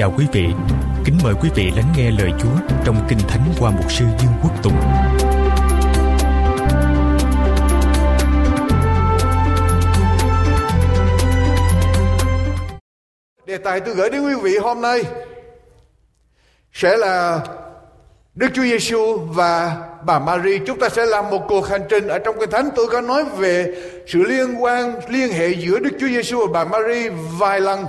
Chào quý vị, kính mời quý vị lắng nghe lời Chúa trong Kinh Thánh qua Mục sư Dương Quốc Tùng. Đề tài tôi gửi đến quý vị hôm nay sẽ là Đức Chúa Giêsu và bà Mary. Chúng ta sẽ làm một cuộc hành trình ở trong Kinh Thánh. Tôi có nói về sự liên quan liên hệ giữa Đức Chúa Giêsu và bà Mary vài lần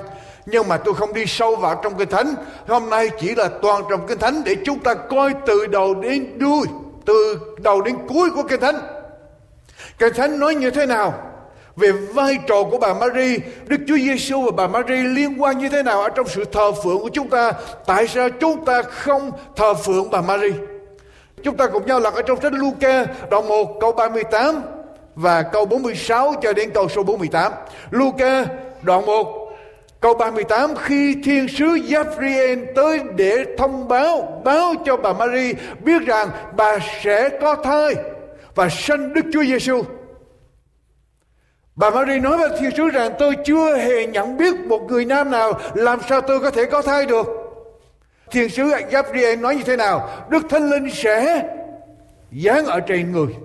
nhưng mà tôi không đi sâu vào trong Kinh Thánh hôm nay chỉ là toàn trong Kinh Thánh để chúng ta coi từ đầu đến đuôi từ đầu đến cuối của Kinh Thánh Kinh Thánh nói như thế nào về vai trò của bà Mary, Đức Chúa Giêsu và bà Mary liên quan như thế nào ở trong sự thờ phượng của chúng ta? Tại sao chúng ta không thờ phượng bà Mary? Chúng ta cùng nhau lật ở trong sách Luca đoạn 1 câu 38 và câu 46 cho đến câu số 48. Luca đoạn 1 Câu 38 khi thiên sứ Gabriel tới để thông báo báo cho bà Mary, biết rằng bà sẽ có thai và sanh Đức Chúa Giêsu. Bà Mary nói với thiên sứ rằng, tôi chưa hề nhận biết một người nam nào làm sao tôi có thể có thai được. Thiên sứ Gabriel nói như thế nào? Đức Thánh Linh sẽ giáng ở trên người.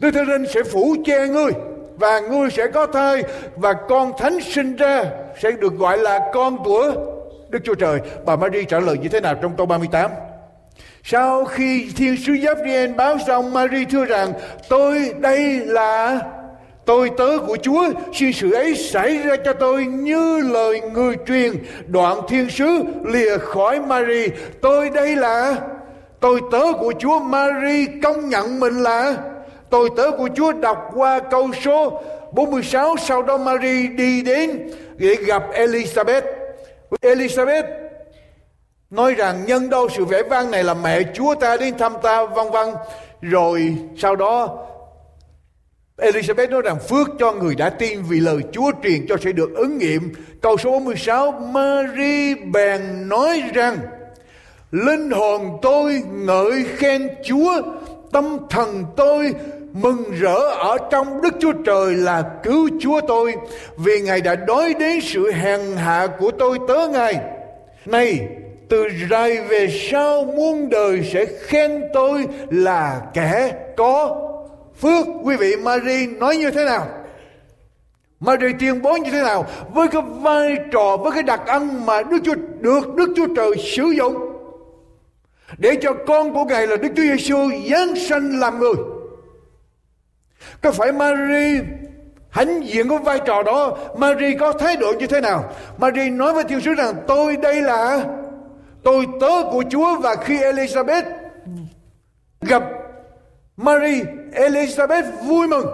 Đức Thánh Linh sẽ phủ che ngươi và ngươi sẽ có thai và con thánh sinh ra sẽ được gọi là con của Đức Chúa Trời. Bà Maria trả lời như thế nào trong câu 38? Sau khi thiên sứ Gabriel báo xong Maria thưa rằng tôi đây là Tôi tớ của Chúa xin sự ấy xảy ra cho tôi như lời người truyền đoạn thiên sứ lìa khỏi Maria, Tôi đây là tôi tớ của Chúa Mary công nhận mình là tôi tớ của Chúa đọc qua câu số 46 sau đó Mary đi đến để gặp Elizabeth. Elizabeth nói rằng nhân đâu sự vẻ vang này là mẹ Chúa ta đến thăm ta vân vân rồi sau đó Elizabeth nói rằng phước cho người đã tin vì lời Chúa truyền cho sẽ được ứng nghiệm. Câu số 46, Mary bèn nói rằng, Linh hồn tôi ngợi khen Chúa, tâm thần tôi mừng rỡ ở trong Đức Chúa Trời là cứu Chúa tôi, vì Ngài đã đói đến sự hèn hạ của tôi tớ Ngài. Này, từ rày về sau muôn đời sẽ khen tôi là kẻ có phước. Quý vị Marie nói như thế nào? Marie tuyên bố như thế nào? Với cái vai trò với cái đặc ân mà Đức Chúa được Đức Chúa Trời sử dụng để cho con của ngài là Đức Chúa Giêsu giáng sanh làm người có phải Mary hãnh diện có vai trò đó Mary có thái độ như thế nào Mary nói với thiên sứ rằng tôi đây là tôi tớ của Chúa và khi Elizabeth gặp Mary, Elizabeth vui mừng.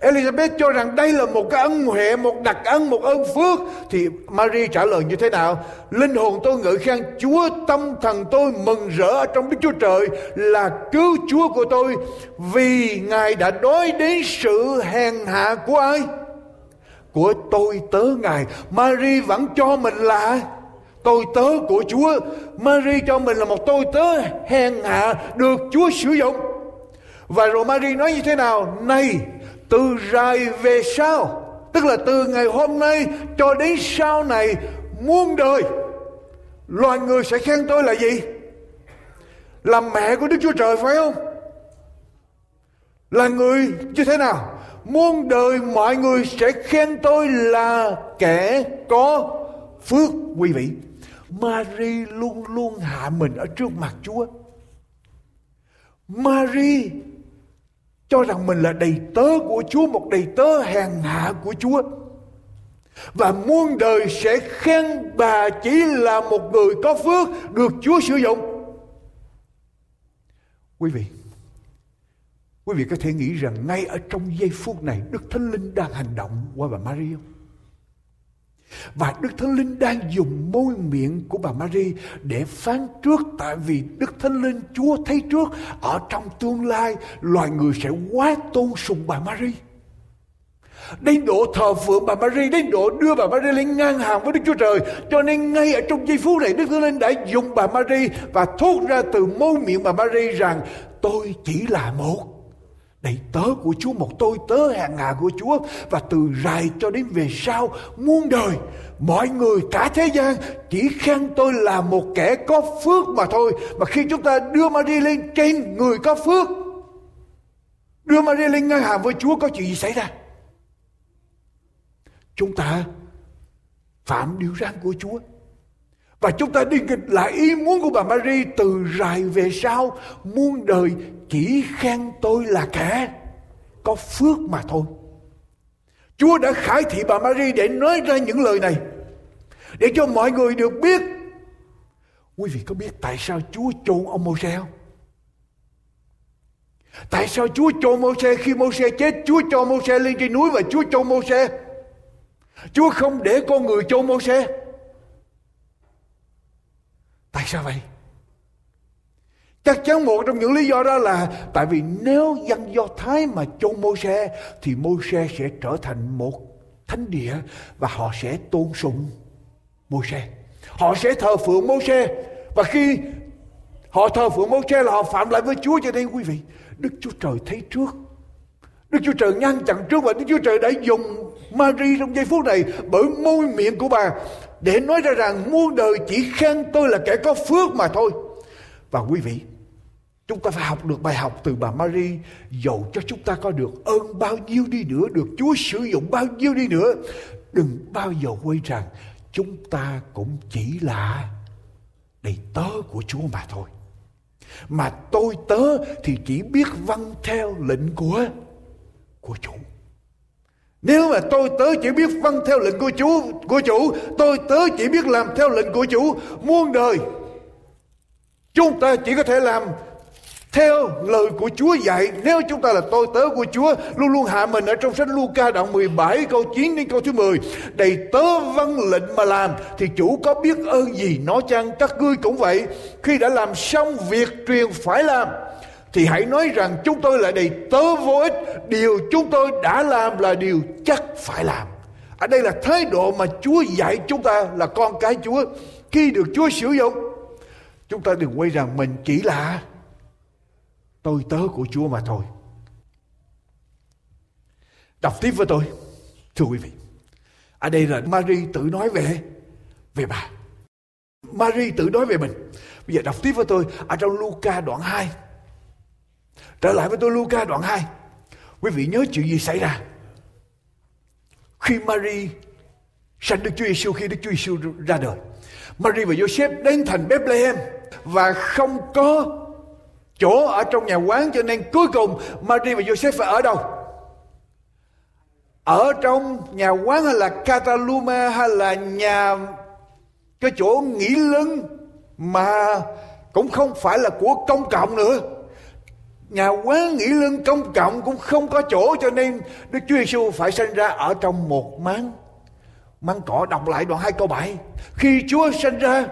Elizabeth cho rằng đây là một cái ân huệ, một đặc ân, một ơn phước. Thì Mary trả lời như thế nào? Linh hồn tôi ngợi khen Chúa, tâm thần tôi mừng rỡ trong Đức Chúa Trời là cứu Chúa của tôi. Vì Ngài đã đối đến sự hèn hạ của ai? Của tôi tớ Ngài. Mary vẫn cho mình là tôi tớ của Chúa. Mary cho mình là một tôi tớ hèn hạ được Chúa sử dụng. Và rồi Mary nói như thế nào? Này, từ rày về sau, tức là từ ngày hôm nay cho đến sau này muôn đời, loài người sẽ khen tôi là gì? Là mẹ của Đức Chúa Trời phải không? Là người như thế nào? Muôn đời mọi người sẽ khen tôi là kẻ có phước quý vị. Mary luôn luôn hạ mình ở trước mặt Chúa. Mary cho rằng mình là đầy tớ của Chúa, một đầy tớ hèn hạ của Chúa. Và muôn đời sẽ khen bà chỉ là một người có phước được Chúa sử dụng. Quý vị, quý vị có thể nghĩ rằng ngay ở trong giây phút này Đức Thánh Linh đang hành động qua bà Maria. Và Đức Thánh Linh đang dùng môi miệng của bà Mary để phán trước. Tại vì Đức Thánh Linh, Chúa thấy trước, ở trong tương lai, loài người sẽ quá tôn sùng bà Mary. Đến độ thờ phượng bà Mary, Đến độ đưa bà Mary lên ngang hàng với Đức Chúa Trời. Cho nên ngay ở trong giây phút này, Đức Thánh Linh đã dùng bà Mary Và thốt ra từ môi miệng bà Mary rằng, Tôi chỉ là một đầy tớ của Chúa, Một tôi tớ, hàng ngà của Chúa, Và từ rày cho đến về sau, Muôn đời, Mọi người cả thế gian Chỉ khen tôi là một kẻ có phước mà thôi Mà khi chúng ta đưa Maria lên trên người có phước, Đưa Maria lên ngang hàng với Chúa, Có chuyện gì xảy ra chúng ta phạm điều răn của Chúa. Và chúng ta đi nghịch lại ý muốn của bà Mary từ rài về sau muôn đời chỉ khen tôi là kẻ có phước mà thôi. Chúa đã khải thị bà Mary để nói ra những lời này, để cho mọi người được biết. Quý vị có biết tại sao Chúa chôn ông Mô-se không? Tại sao Chúa chôn Mô-se khi Mô-se chết Chúa cho Mô-se lên trên núi và Chúa chôn Mô-se Chúa không để con người chôn mô xe Tại sao vậy? Chắc chắn một trong những lý do đó là Tại vì nếu dân Do Thái mà chôn mô xe Thì mô xe sẽ trở thành một thánh địa Và họ sẽ tôn sùng mô xe Họ sẽ thờ phượng mô xe Và khi họ thờ phượng mô xe là họ phạm lại với Chúa Cho nên, quý vị, Đức Chúa Trời thấy trước. Đức Chúa Trời ngăn chặn trước và Đức Chúa Trời đã dùng Mary trong giây phút này bởi môi miệng của bà để nói ra rằng muôn đời chỉ khen tôi là kẻ có phước mà thôi. Và quý vị, chúng ta phải học được bài học từ bà Mary dầu cho chúng ta có được ơn bao nhiêu đi nữa, được Chúa sử dụng bao nhiêu đi nữa. Đừng bao giờ quên rằng chúng ta cũng chỉ là đầy tớ của Chúa mà thôi. Mà tôi tớ thì chỉ biết vâng theo lệnh của của chủ. Nếu mà tôi tớ chỉ biết vâng theo lệnh của Chúa, của chủ, tôi tớ chỉ biết làm theo lệnh của chủ muôn đời. Chúng ta chỉ có thể làm theo lời của Chúa dạy. Nếu chúng ta là tôi tớ của Chúa Luôn luôn hạ mình ở trong sách Luca đoạn 17 câu 9 đến câu thứ 10 Đầy tớ vâng lệnh mà làm Thì chủ có biết ơn gì? Nói chăng các ngươi cũng vậy? Khi đã làm xong việc truyền phải làm thì hãy nói rằng chúng tôi là đầy tớ vô ích. Điều chúng tôi đã làm là điều chắc phải làm. Ở đây là thái độ mà chúa dạy chúng ta là con cái chúa. Khi được chúa sử dụng, chúng ta đừng quay rằng mình chỉ là tôi tớ của chúa mà thôi. Đọc tiếp với tôi, thưa quý vị. Ở đây là Mary tự nói về về bà. Mary tự nói về mình. Bây giờ đọc tiếp với tôi ở trong Luca đoạn 2 Trở lại với tôi Luca đoạn 2. Quý vị nhớ chuyện gì xảy ra? Khi Mary sanh Đức Chúa Giêsu khi Đức Chúa Giêsu ra đời. Mary và Joseph đến thành Bethlehem và không có chỗ ở trong nhà quán, cho nên cuối cùng Mary và Joseph phải ở đâu? Ở trong nhà quán hay là Cataluma hay là nhà, cái chỗ nghỉ lưng mà cũng không phải là của công cộng nữa nhà quán nghỉ lưng công cộng cũng không có chỗ cho nên Đức Chúa Giêsu phải sinh ra ở trong một máng. Máng cỏ đọc lại đoạn 2 câu 7 khi Chúa sinh ra,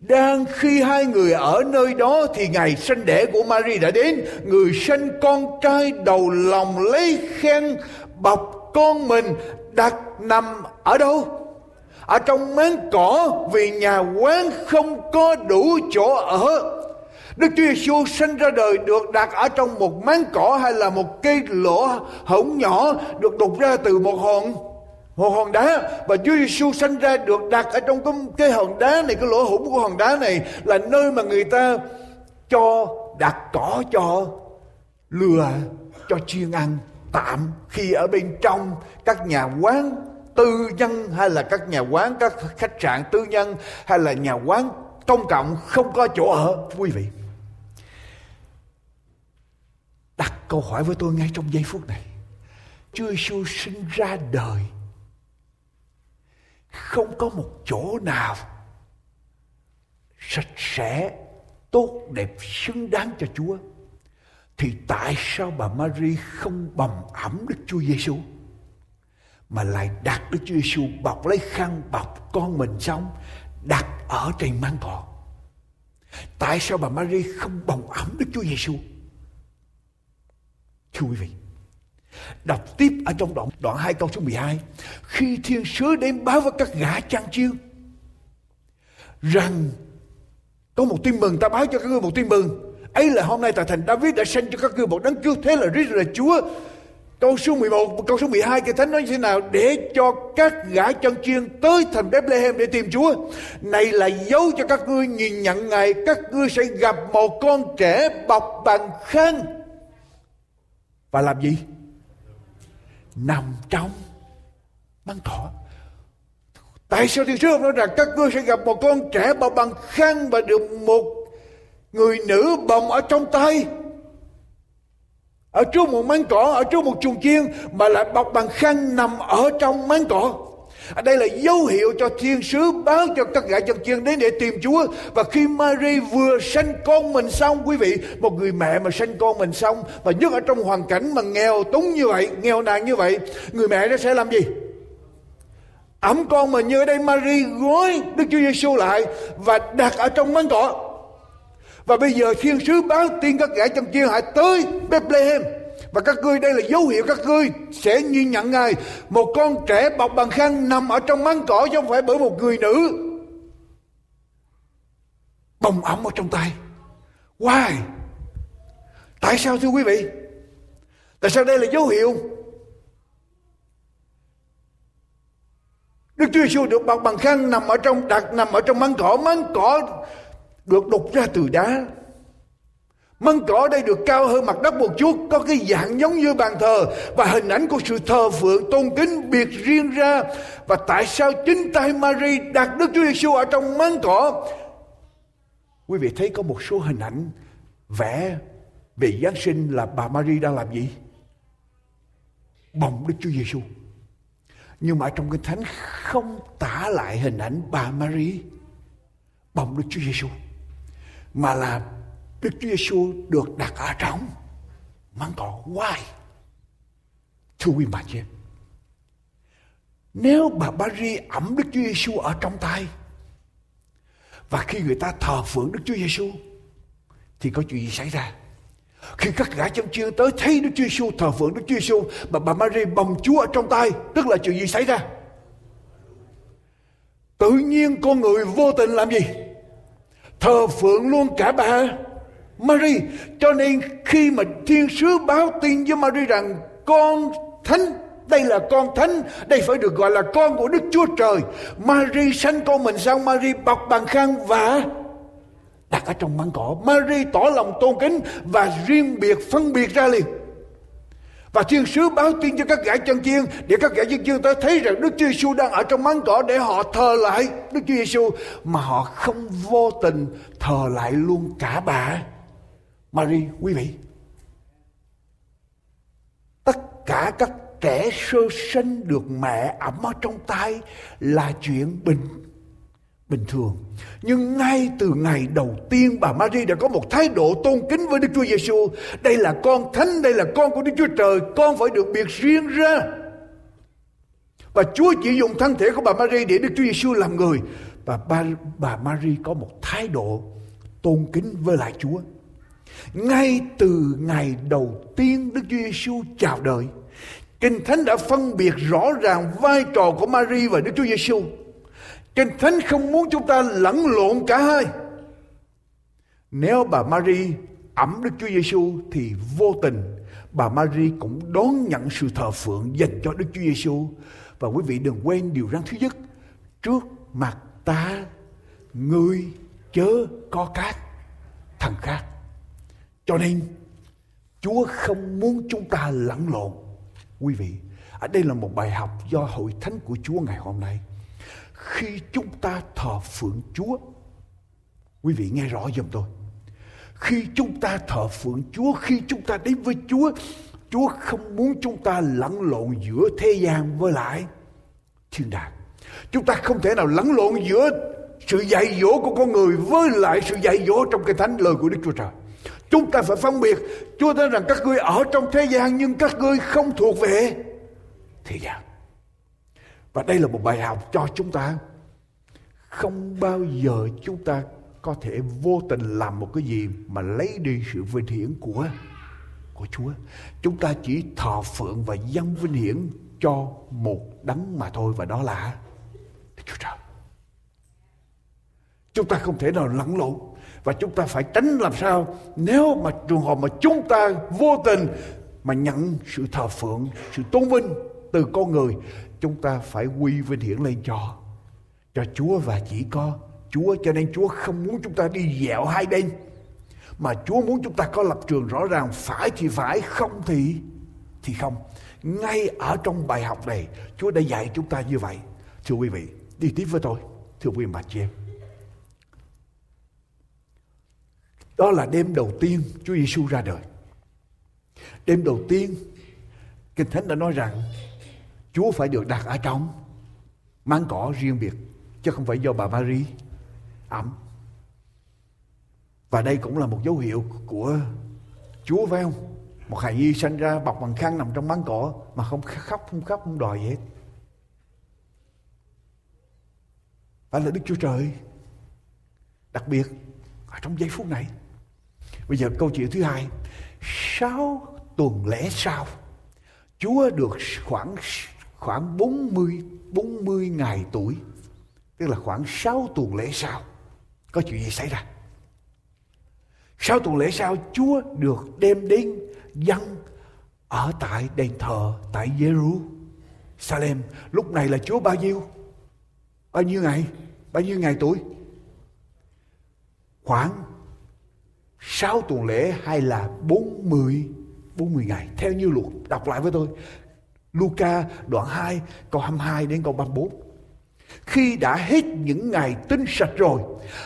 đang khi hai người ở nơi đó thì ngày sinh đẻ của Mary đã đến. Người sinh con trai đầu lòng lấy khen bọc con mình đặt nằm ở đâu? Ở trong máng cỏ vì nhà quán không có đủ chỗ ở. Đức Chúa Giêsu sinh ra đời được đặt ở trong một máng cỏ hay là một cây lỗ hổng nhỏ được đục ra từ một hòn một hòn đá. Và Chúa Giêsu sinh ra được đặt ở trong cái, cái hòn đá này cái lỗ hổng của hòn đá này là nơi mà người ta cho đặt cỏ cho lừa cho chiên ăn. Tạm khi ở bên trong các nhà quán tư nhân hay là các nhà quán các khách sạn tư nhân hay là nhà quán công cộng không có chỗ ở. Quý vị đặt câu hỏi với tôi ngay trong giây phút này. Chúa Giêsu sinh ra đời không có một chỗ nào sạch sẽ, tốt đẹp, xứng đáng cho Chúa. Thì tại sao bà Mary không bầm ẩm Đức Chúa Giêsu? mà lại đặt Đức Chúa Giêsu bọc lấy khăn bọc con mình xong đặt ở trên mang cỏ. Tại sao bà Mary không bồng ẩm Đức Chúa Giêsu? Thưa quý vị, đọc tiếp ở trong đoạn đoạn 2 câu số 12, khi thiên sứ đến báo với các gã trang chiêu rằng có một tin mừng ta báo cho các ngươi một tin mừng ấy là hôm nay tại thành David đã sanh cho các ngươi một đấng cứu thế là Christ là Chúa Câu số 11, câu số 12 cái Thánh nói như thế nào? Để cho các gã chân chiên tới thành Bethlehem để tìm Chúa. Này là dấu cho các ngươi nhìn nhận Ngài. Các ngươi sẽ gặp một con trẻ bọc bằng khăn. Và làm gì? Nằm trong băng cỏ. Tại sao thiên sứ nói rằng các ngươi sẽ gặp một con trẻ bọc bằng khăn và được một người nữ bồng ở trong tay? ở trước một máng cỏ, ở trước một chuồng chiên mà lại bọc bằng khăn nằm ở trong máng cỏ đây là dấu hiệu cho thiên sứ báo cho các gã chân chiên đến để tìm Chúa. Và khi Mary vừa sanh con mình xong, quý vị, một người mẹ mà sanh con mình xong, và nhất ở trong hoàn cảnh mà nghèo túng như vậy, nghèo nàn như vậy, người mẹ đó sẽ làm gì? Ẩm con mà như ở đây, Mary gói Đức Chúa Giêsu lại và đặt ở trong máng cỏ. Và bây giờ thiên sứ báo tin các gã trong chiên hãy tới Bethlehem. Và các ngươi đây là dấu hiệu các ngươi sẽ nhìn nhận Ngài. Một con trẻ bọc bằng khăn nằm ở trong máng cỏ chứ không phải bởi một người nữ. Bồng ẩm ở trong tay. Why? Tại sao thưa quý vị? Tại sao đây là dấu hiệu? Đức Chúa Giêsu được bọc bằng khăn nằm ở trong đặt nằm ở trong máng cỏ, máng cỏ được đục ra từ đá. Măng cỏ đây được cao hơn mặt đất một chút, có cái dạng giống như bàn thờ và hình ảnh của sự thờ phượng tôn kính biệt riêng ra. Và tại sao chính tay Mary đặt Đức Chúa Giêsu ở trong măng cỏ? Quý vị thấy có một số hình ảnh vẽ về Giáng sinh là bà Mary đang làm gì? Bồng Đức Chúa Giêsu. Nhưng mà trong Kinh Thánh không tả lại hình ảnh bà Mary bồng Đức Chúa Giêsu mà là Đức Chúa Giêsu được đặt ở trong máng cỏ why thưa quý bà chị nếu bà Mary ẩm Đức Chúa Giêsu ở trong tay và khi người ta thờ phượng Đức Chúa Giêsu thì có chuyện gì xảy ra? Khi các gã chân chiên tới thấy Đức Chúa Giêsu thờ phượng Đức Chúa Giêsu mà bà Mary bồng Chúa ở trong tay, tức là chuyện gì xảy ra? Tự nhiên con người vô tình làm gì? Thờ phượng luôn cả bà. Mary. Cho nên khi mà thiên sứ báo tin với Mary rằng con thánh, đây là con thánh, đây phải được gọi là con của Đức Chúa Trời, Mary sanh con mình sang Mary bọc bằng khăn và đặt ở trong măng cỏ. Mary tỏ lòng tôn kính và riêng biệt, phân biệt ra liền. Và thiên sứ báo tin cho các gã chân chiên để các gã chân chiên tới thấy rằng Đức Chúa Giêsu đang ở trong máng cỏ để họ thờ lại Đức Chúa Giêsu mà họ không vô tình thờ lại luôn cả bà. Mary quý vị. Tất cả các trẻ sơ sinh được mẹ ẩm ở trong tay là chuyện bình bình thường. Nhưng ngay từ ngày đầu tiên bà Maria đã có một thái độ tôn kính với Đức Chúa Giêsu. Đây là con thánh, đây là con của Đức Chúa Trời, con phải được biệt riêng ra. Và Chúa chỉ dùng thân thể của bà Maria để Đức Chúa Giêsu làm người. Và bà, bà Maria có một thái độ tôn kính với lại Chúa. Ngay từ ngày đầu tiên Đức Chúa Giêsu chào đời, Kinh Thánh đã phân biệt rõ ràng vai trò của mary và Đức Chúa Giêsu. Kinh Thánh không muốn chúng ta lẫn lộn cả hai. Nếu bà mary ẩm Đức Chúa Giêsu thì vô tình bà mary cũng đón nhận sự thờ phượng dành cho Đức Chúa Giêsu. Và quý vị đừng quên điều răn thứ nhất, trước mặt ta người chớ có các thằng khác. Cho nên Chúa không muốn chúng ta lẫn lộn. Quý vị, ở đây là một bài học do hội thánh của Chúa ngày hôm nay khi chúng ta thờ phượng Chúa. Quý vị nghe rõ giùm tôi. Khi chúng ta thờ phượng Chúa, khi chúng ta đến với Chúa, Chúa không muốn chúng ta lẫn lộn giữa thế gian với lại thiên đàng. Chúng ta không thể nào lẫn lộn giữa sự dạy dỗ của con người với lại sự dạy dỗ trong cái thánh lời của Đức Chúa Trời. Chúng ta phải phân biệt. Chúa nói rằng các ngươi ở trong thế gian nhưng các ngươi không thuộc về thế gian. Và đây là một bài học cho chúng ta. Không bao giờ chúng ta có thể vô tình làm một cái gì mà lấy đi sự vinh hiển của của Chúa. Chúng ta chỉ thờ phượng và dâng vinh hiển cho một đấng mà thôi và đó là Chúa Trời. Chúng ta không thể nào lẫn lộn và chúng ta phải tránh làm sao nếu mà trường hợp mà chúng ta vô tình mà nhận sự thờ phượng, sự tôn vinh từ con người, chúng ta phải quy vinh hiển lên cho cho Chúa. Và chỉ có Chúa cho nên Chúa không muốn chúng ta đi dẹo hai bên. Mà Chúa muốn chúng ta có lập trường rõ ràng phải thì phải không thì thì không. Ngay ở trong bài học này Chúa đã dạy chúng ta như vậy. Thưa quý vị đi tiếp với tôi thưa quý bà chị em. Đó là đêm đầu tiên Chúa Giêsu ra đời đêm đầu tiên kinh thánh đã nói rằng Chúa phải được đặt ở trong mang cỏ riêng biệt chứ không phải do bà Mary ẩm và đây cũng là một dấu hiệu của Chúa phải không? Một hài nhi sinh ra bọc bằng khăn nằm trong máng cỏ mà không khóc, không khóc, không đòi gì hết. Phải là Đức Chúa Trời. Đặc biệt ở trong giây phút này. Bây giờ câu chuyện thứ hai. Sáu tuần lễ sau, Chúa được khoảng khoảng 40 40 ngày tuổi. Tức là khoảng 6 tuần lễ sau. Có chuyện gì xảy ra? Sau tuần lễ sau Chúa được đem đến dân ở tại đền thờ tại Jerusalem. Lúc này là Chúa bao nhiêu? Bao nhiêu ngày? Bao nhiêu ngày tuổi? Khoảng 6 tuần lễ hay là 40 40 ngày theo như luật đọc lại với tôi. Luca đoạn 2 câu 22 đến câu 34. Khi đã hết những ngày tinh sạch rồi,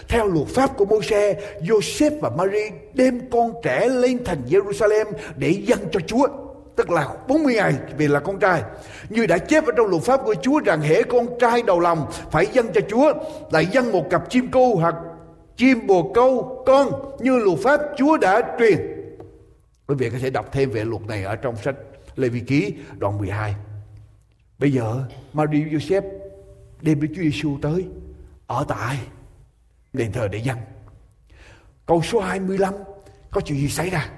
theo luật pháp của Môi-se, Joseph và Mary đem con trẻ lên thành Jerusalem để dâng cho Chúa. Tức là 40 ngày vì là con trai. Như đã chép ở trong luật pháp của Chúa rằng hễ con trai đầu lòng phải dâng cho Chúa. Lại dâng một cặp chim câu hoặc chim bồ câu, con, như luật pháp Chúa đã truyền. Quý vị có thể đọc thêm về luật này ở trong sách Lê Vi Ký đoạn 12. Bây giờ Mary Joseph đem Đức Chúa Giêsu tới, ở tại đền thờ để dân. Câu số 25 có chuyện gì xảy ra?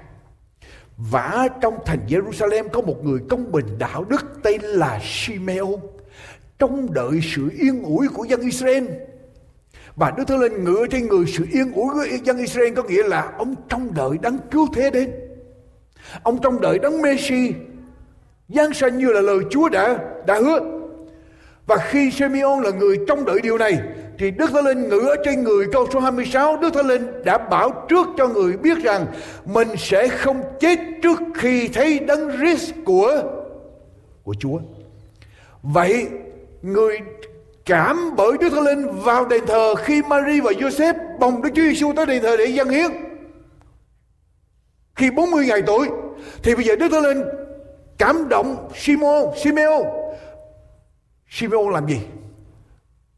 Vả trong thành Jerusalem có một người công bình đạo đức tên là Simeon trông đợi sự yên ủi của dân Israel. Và Đức Thánh Linh ngựa trên người sự yên ủi của dân Israel có nghĩa là ông trong đợi đấng cứu thế đến. Ông trong đợi đấng Messi, Giáng sanh như là lời Chúa đã đã hứa và khi Simeon là người trong đợi điều này, thì Đức Thánh Linh ngự ở trên người câu số 26 Đức Thánh Linh đã bảo trước cho người biết rằng mình sẽ không chết trước khi thấy đấng Christ của của Chúa. Vậy, người cảm bởi Đức Thánh Linh vào đền thờ khi Mary và Joseph bồng Đức Chúa Giêsu tới đền thờ để dâng hiến. Khi 40 ngày tuổi thì bây giờ Đức Thánh Linh cảm động Simon, Simeon Simeon làm gì?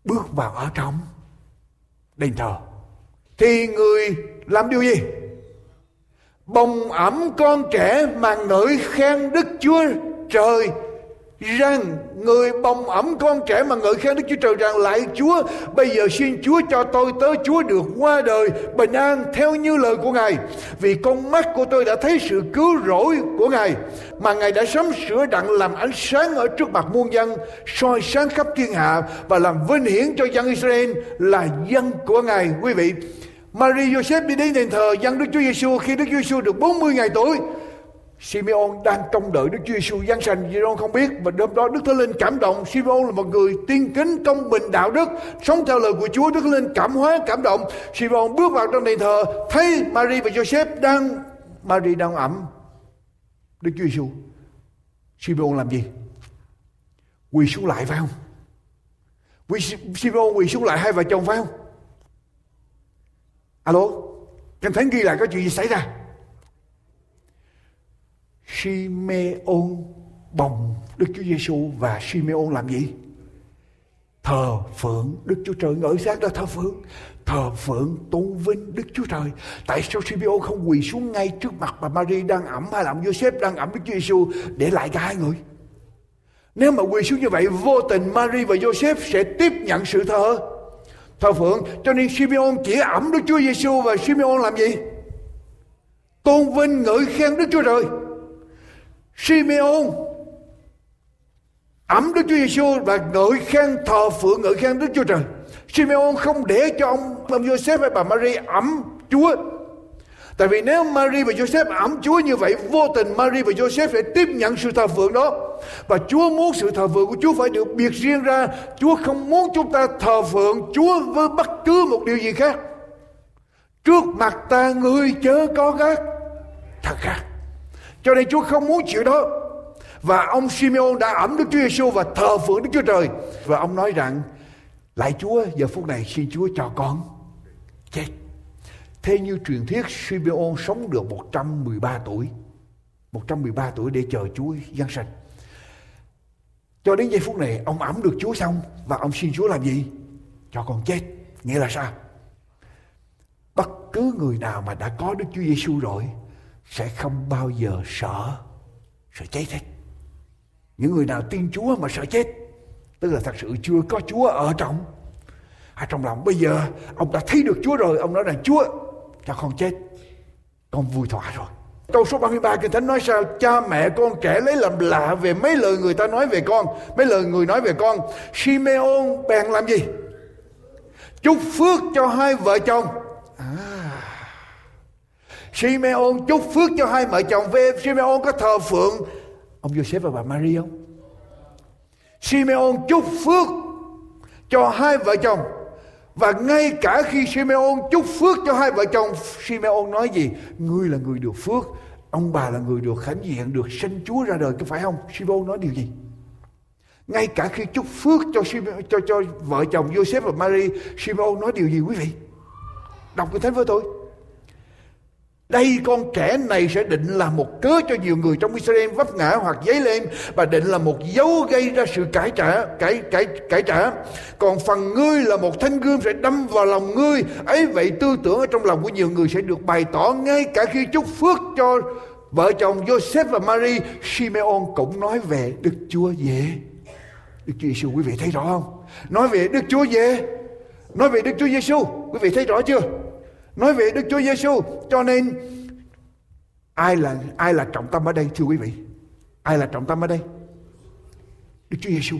Bước vào ở trong đền thờ. Thì người làm điều gì? Bồng ẩm con trẻ mà ngợi khen Đức Chúa Trời rằng người bồng ẩm con trẻ mà ngợi khen Đức Chúa Trời rằng lại Chúa, bây giờ xin Chúa cho tôi tới Chúa được qua đời bình an theo như lời của Ngài. Vì con mắt của tôi đã thấy sự cứu rỗi của Ngài, mà Ngài đã sớm sửa đặng làm ánh sáng ở trước mặt muôn dân, soi sáng khắp thiên hạ và làm vinh hiển cho dân Israel là dân của Ngài. Quý vị Maria Joseph đi đến đền thờ dân Đức Chúa Giêsu khi Đức Chúa Giêsu được 40 ngày tuổi Simeon đang trông đợi Đức Chúa Giêsu giáng sanh, Simeon không biết và đêm đó Đức Thánh Linh cảm động. Simeon là một người tiên kính, công bình, đạo đức, sống theo lời của Chúa. Đức Thánh Linh cảm hóa, cảm động. Simeon bước vào trong đền thờ, thấy Mary và Joseph đang Mary đang ẩm Đức Chúa Giêsu. Simeon làm gì? Quỳ xuống lại phải không? Quỳ, Simeon quỳ xuống lại hai vợ chồng phải không? Alo, Kinh Thánh ghi lại có chuyện gì xảy ra? Simeon bồng Đức Chúa Giêsu và Simeon làm gì? Thờ phượng Đức Chúa Trời ngợi xác ra thờ phượng Thờ phượng tôn vinh Đức Chúa Trời Tại sao Simeon không quỳ xuống ngay trước mặt bà Maria đang ẩm Hay là ông Joseph đang ẩm Đức Chúa Giêsu Để lại cả hai người Nếu mà quỳ xuống như vậy, vô tình Maria và Joseph sẽ tiếp nhận sự thờ thờ phượng, cho nên Simeon chỉ ẩm Đức Chúa Giêsu và Simeon làm gì? Tôn vinh, ngợi khen Đức Chúa Trời. Simeon ẩm Đức Chúa Giêsu và ngợi khen thờ phượng ngợi khen Đức Chúa Trời. Simeon không để cho ông ông Joseph hay bà Mary ẩm Chúa Tại vì nếu Mary và Joseph ẩm Chúa như vậy, vô tình Mary và Joseph sẽ tiếp nhận sự thờ phượng đó. Và Chúa muốn sự thờ phượng của Chúa phải được biệt riêng ra. Chúa không muốn chúng ta thờ phượng Chúa với bất cứ một điều gì khác. Trước mặt ta người chớ có khác. Thật khác. Cho nên Chúa không muốn chịu đó. Và ông Simeon đã ẩm Đức Chúa Giêsu và thờ phượng Đức Chúa Trời. Và ông nói rằng, lại Chúa giờ phút này xin Chúa cho con chết Thế như truyền thuyết Simeon sống được 113 tuổi. 113 tuổi để chờ Chúa Giáng sanh. Cho đến giây phút này ông ẩm được Chúa xong và ông xin Chúa làm gì? Cho con chết. Nghĩa là sao? Bất cứ người nào mà đã có Đức Chúa Giêsu rồi sẽ không bao giờ sợ sợ chết hết. Những người nào tin Chúa mà sợ chết tức là thật sự chưa có Chúa ở trong ở trong lòng. Bây giờ ông đã thấy được Chúa rồi, ông nói là Chúa cho con chết con vui thỏa rồi câu số 33 kinh thánh nói sao cha mẹ con trẻ lấy làm lạ về mấy lời người ta nói về con mấy lời người nói về con Simeon bèn làm gì chúc phước cho hai vợ chồng. Simeon chúc phước cho hai vợ chồng về Simeon có thờ phượng ông Joseph và bà Maria không Simeon chúc phước cho hai vợ chồng và ngay cả khi Simeon chúc phước cho hai vợ chồng, Simeon nói gì? Ngươi là người được phước, ông bà là người được khánh diện, được sinh Chúa ra đời, có phải không? Simeon nói điều gì? Ngay cả khi chúc phước cho cho cho vợ chồng Joseph và Mary, Simeon nói điều gì quý vị? Đọc cái thánh với tôi. Đây con trẻ này sẽ định là một cớ cho nhiều người trong Israel vấp ngã hoặc dấy lên và định là một dấu gây ra sự cải trả, cải, cải, cải trả. Còn phần ngươi là một thanh gươm sẽ đâm vào lòng ngươi. ấy vậy tư tưởng ở trong lòng của nhiều người sẽ được bày tỏ ngay cả khi chúc phước cho vợ chồng Joseph và Mary. Simeon cũng nói về Đức Chúa về. Đức Chúa Giêsu quý vị thấy rõ không? Nói về Đức Chúa về. Nói về Đức Chúa Giêsu quý vị thấy rõ chưa? Nói về Đức Chúa Giêsu cho nên ai là ai là trọng tâm ở đây, thưa quý vị? Ai là trọng tâm ở đây? Đức Chúa Giêsu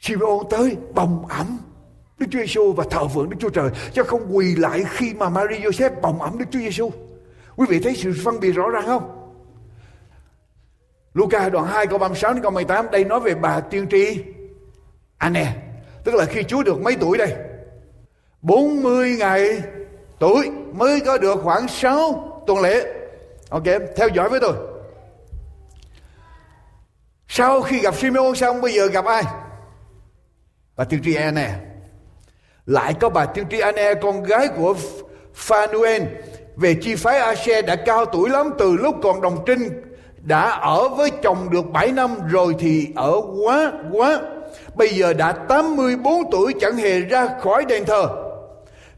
Simeon tới, bồng ẩm Đức Chúa Giêsu và thờ phượng Đức Chúa Trời, chứ không quỳ lại khi mà Maria Joseph bồng ẩm Đức Chúa Giêsu quý vị thấy sự phân biệt rõ ràng không? Luca đoạn 2 câu 36 đến câu 18 đây nói về bà tiên tri. À Anne tức là khi Chúa được mấy tuổi đây? 40 ngày tuổi mới có được khoảng 6 tuần lễ. Ok, theo dõi với tôi. Sau khi gặp Simeon xong bây giờ gặp ai? Bà tiên tri Anne. Lại có bà tiên tri Anne con gái của Phanuel về chi phái Ashe đã cao tuổi lắm từ lúc còn đồng trinh đã ở với chồng được 7 năm rồi thì ở quá quá bây giờ đã 84 tuổi chẳng hề ra khỏi đền thờ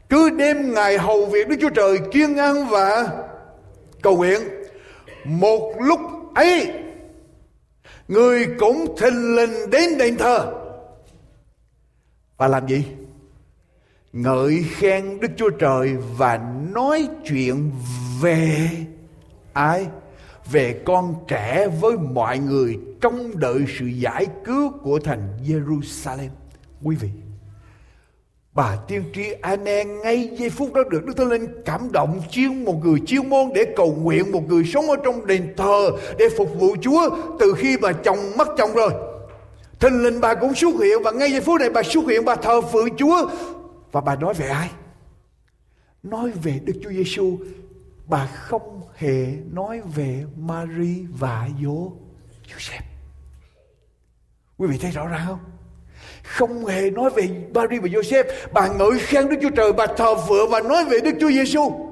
cứ đêm ngày hầu việc Đức Chúa Trời kiên ăn và cầu nguyện. Một lúc ấy người cũng thình lình đến đền thờ và làm gì? Ngợi khen Đức Chúa Trời và nói chuyện về ai? Về con trẻ với mọi người trong đợi sự giải cứu của thành Jerusalem. Quý vị, Bà tiên tri Anne ngay giây phút đó được Đức Thánh Linh cảm động chiêu một người chuyên môn để cầu nguyện một người sống ở trong đền thờ để phục vụ Chúa từ khi bà chồng mất chồng rồi. Thình linh bà cũng xuất hiện và ngay giây phút này bà xuất hiện, bà thờ phượng Chúa và bà nói về ai? Nói về Đức Chúa Giêsu. Bà không hề nói về Mary và Joseph. Quý vị thấy rõ ràng không? Không hề nói về Mary và Joseph. Bà ngợi khen Đức Chúa Trời, bà thờ phượng và nói về Đức Chúa Giêsu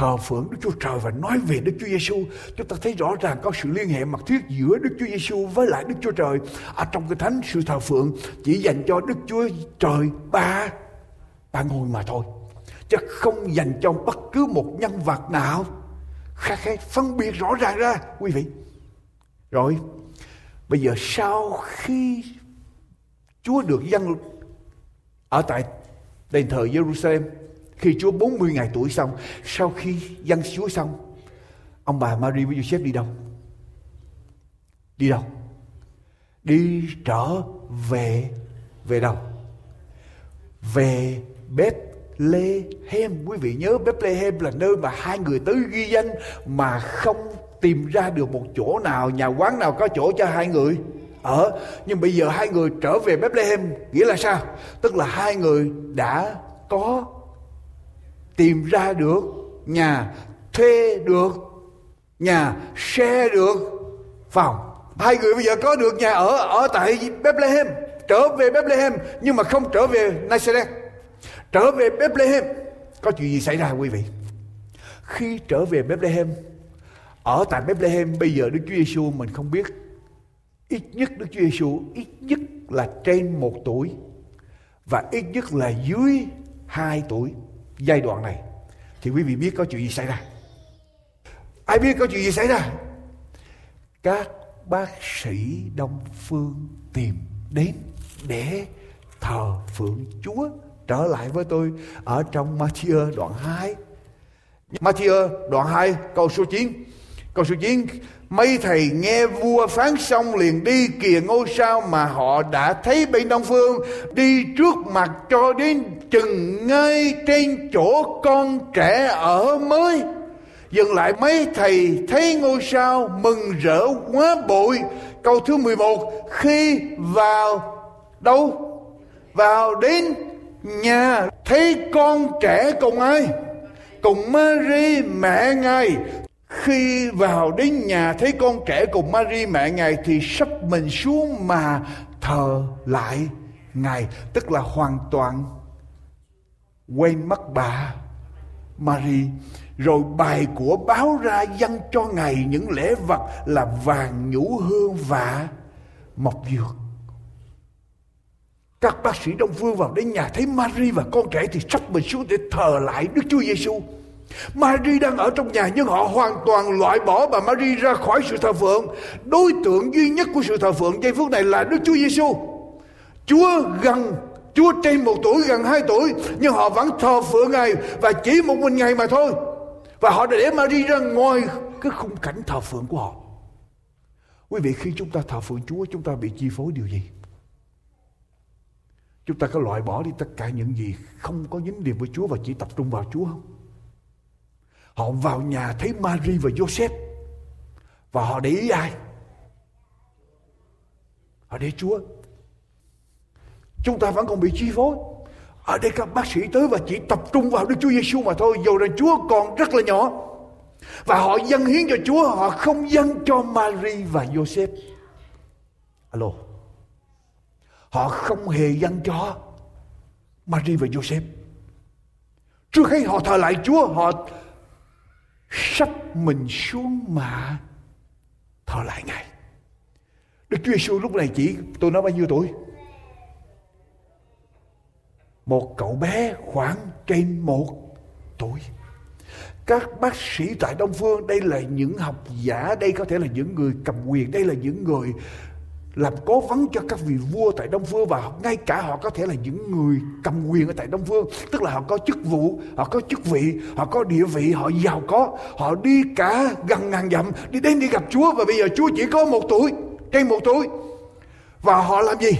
thờ phượng Đức Chúa Trời và nói về Đức Chúa Giêsu chúng ta thấy rõ ràng có sự liên hệ mật thiết giữa Đức Chúa Giêsu với lại Đức Chúa Trời. Ở trong cái thánh, sự thờ phượng chỉ dành cho Đức Chúa Trời ba ba ngôi mà thôi. Chứ không dành cho bất cứ một nhân vật nào. Khác khác phân biệt rõ ràng ra, quý vị. Rồi bây giờ sau khi Chúa được dân ở tại đền thờ Jerusalem, khi Chúa 40 ngày tuổi xong, sau khi dân Chúa xong, ông bà Mary với Joseph đi đâu? Đi đâu? Đi trở về về đâu? Về Bethlehem. Quý vị nhớ Bethlehem là nơi mà hai người tới ghi danh mà không tìm ra được một chỗ nào, nhà quán nào có chỗ cho hai người? Ở nhưng bây giờ hai người trở về Bethlehem, nghĩa là sao? Tức là hai người đã có tìm ra được nhà, thuê được nhà xe được phòng. Hai người bây giờ có được nhà ở ở tại Bethlehem, trở về Bethlehem, nhưng mà không trở về Nazareth. Trở về Bethlehem. Có chuyện gì xảy ra quý vị? Khi trở về Bethlehem ở tại Bethlehem, bây giờ Đức Chúa Giêsu mình không biết. Ít nhất Đức Chúa Giêsu ít nhất là trên một tuổi và ít nhất là dưới hai tuổi giai đoạn này. Thì quý vị biết có chuyện gì xảy ra? Ai biết có chuyện gì xảy ra? Các bác sĩ đông phương tìm đến để thờ phượng Chúa trở lại với tôi ở trong Matthew đoạn 2 Matthew đoạn 2 câu số 9 câu số 9 Mấy thầy nghe vua phán xong liền đi kìa ngôi sao mà họ đã thấy bên Đông Phương, đi trước mặt cho đến chừng ngay trên chỗ con trẻ ở mới. Dừng lại, mấy thầy thấy ngôi sao mừng rỡ quá bội. Câu thứ 11 khi vào đâu? Vào đến nhà thấy con trẻ cùng ai? Cùng Mary, mẹ ngài khi vào đến nhà thấy con trẻ cùng Mary mẹ ngài thì sắp mình xuống mà thờ lại ngài, tức là hoàn toàn quên mất bà Mary rồi bài của báo ra dâng cho ngài những lễ vật là vàng nhũ hương và mộc dược các bác sĩ đông phương vào đến nhà thấy Mary và con trẻ thì sắp mình xuống để thờ lại Đức Chúa Giêsu. Mary đang ở trong nhà nhưng họ hoàn toàn loại bỏ bà Mary ra khỏi sự thờ phượng. Đối tượng duy nhất của sự thờ phượng giây phút này là Đức Chúa Giêsu. Chúa gần, Chúa trên một tuổi, gần hai tuổi, nhưng họ vẫn thờ phượng Ngài và chỉ một mình Ngài mà thôi. Và họ để Mary ra ngoài cái khung cảnh thờ phượng của họ. Quý vị, khi chúng ta thờ phượng Chúa, chúng ta bị chi phối điều gì? Chúng ta có loại bỏ đi tất cả những gì không có dính liền với Chúa và chỉ tập trung vào Chúa không? Họ vào nhà thấy Mary và Joseph và họ để ý ai? Họ để Chúa. Chúng ta vẫn còn bị chi phối. Ở đây các bác sĩ tới và chỉ tập trung vào Đức Chúa Giêsu mà thôi, dù là Chúa còn rất là nhỏ. Và họ dâng hiến cho Chúa, họ không dâng cho Mary và Joseph. Alo. Họ không hề dâng cho Mary và Joseph. Trước khi họ thờ lại Chúa, họ sắp mình xuống mà thở lại Ngài. Đức Chúa Giêsu lúc này chỉ tôi nói bao nhiêu tuổi? Một cậu bé khoảng trên một tuổi. Các bác sĩ tại Đông Phương đây là những học giả, đây có thể là những người cầm quyền, đây là những người làm cố vấn cho các vị vua tại Đông Phương và ngay cả họ có thể là những người cầm quyền ở tại Đông Phương. Tức là họ có chức vụ, họ có chức vị, họ có địa vị, họ giàu có. Họ đi cả gần ngàn dặm đi đến đi gặp Chúa và bây giờ Chúa chỉ có một tuổi, trên một tuổi. Và họ làm gì?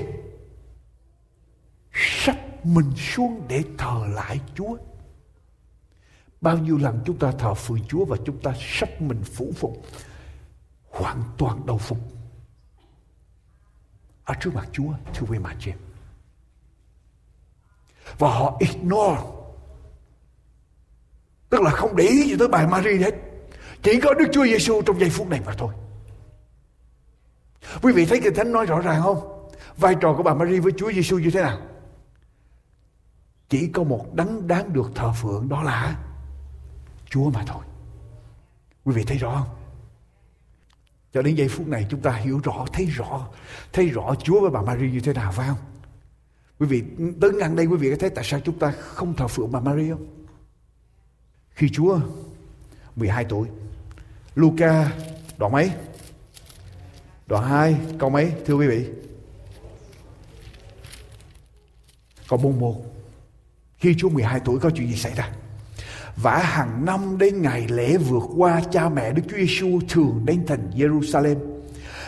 Sắp mình xuống để thờ lại Chúa. Bao nhiêu lần chúng ta thờ phượng Chúa và chúng ta sắp mình phủ phục, hoàn toàn đầu phục ở trước mặt Chúa thưa quý mặt chị và họ ignore. Tức là không để ý gì tới bài Marie hết. Chỉ có Đức Chúa Giêsu trong giây phút này mà thôi. Quý vị thấy kinh thánh nói rõ ràng không? Vai trò của bà Marie với Chúa Giêsu như thế nào? Chỉ có một đấng đáng được thờ phượng, đó là Chúa mà thôi. Quý vị thấy rõ không? Cho đến giây phút này chúng ta hiểu rõ, thấy rõ, thấy rõ Chúa với bà Maria như thế nào phải không? Quý vị tới ngang đây quý vị có thấy tại sao chúng ta không thờ phượng bà Maria không? Khi Chúa 12 tuổi, Luca đoạn mấy? Đoạn 2 câu mấy thưa quý vị? Câu 41 Khi Chúa 12 tuổi có chuyện gì xảy ra? Và hàng năm đến ngày lễ vượt qua cha mẹ Đức Chúa Giêsu thường đến thành Jerusalem.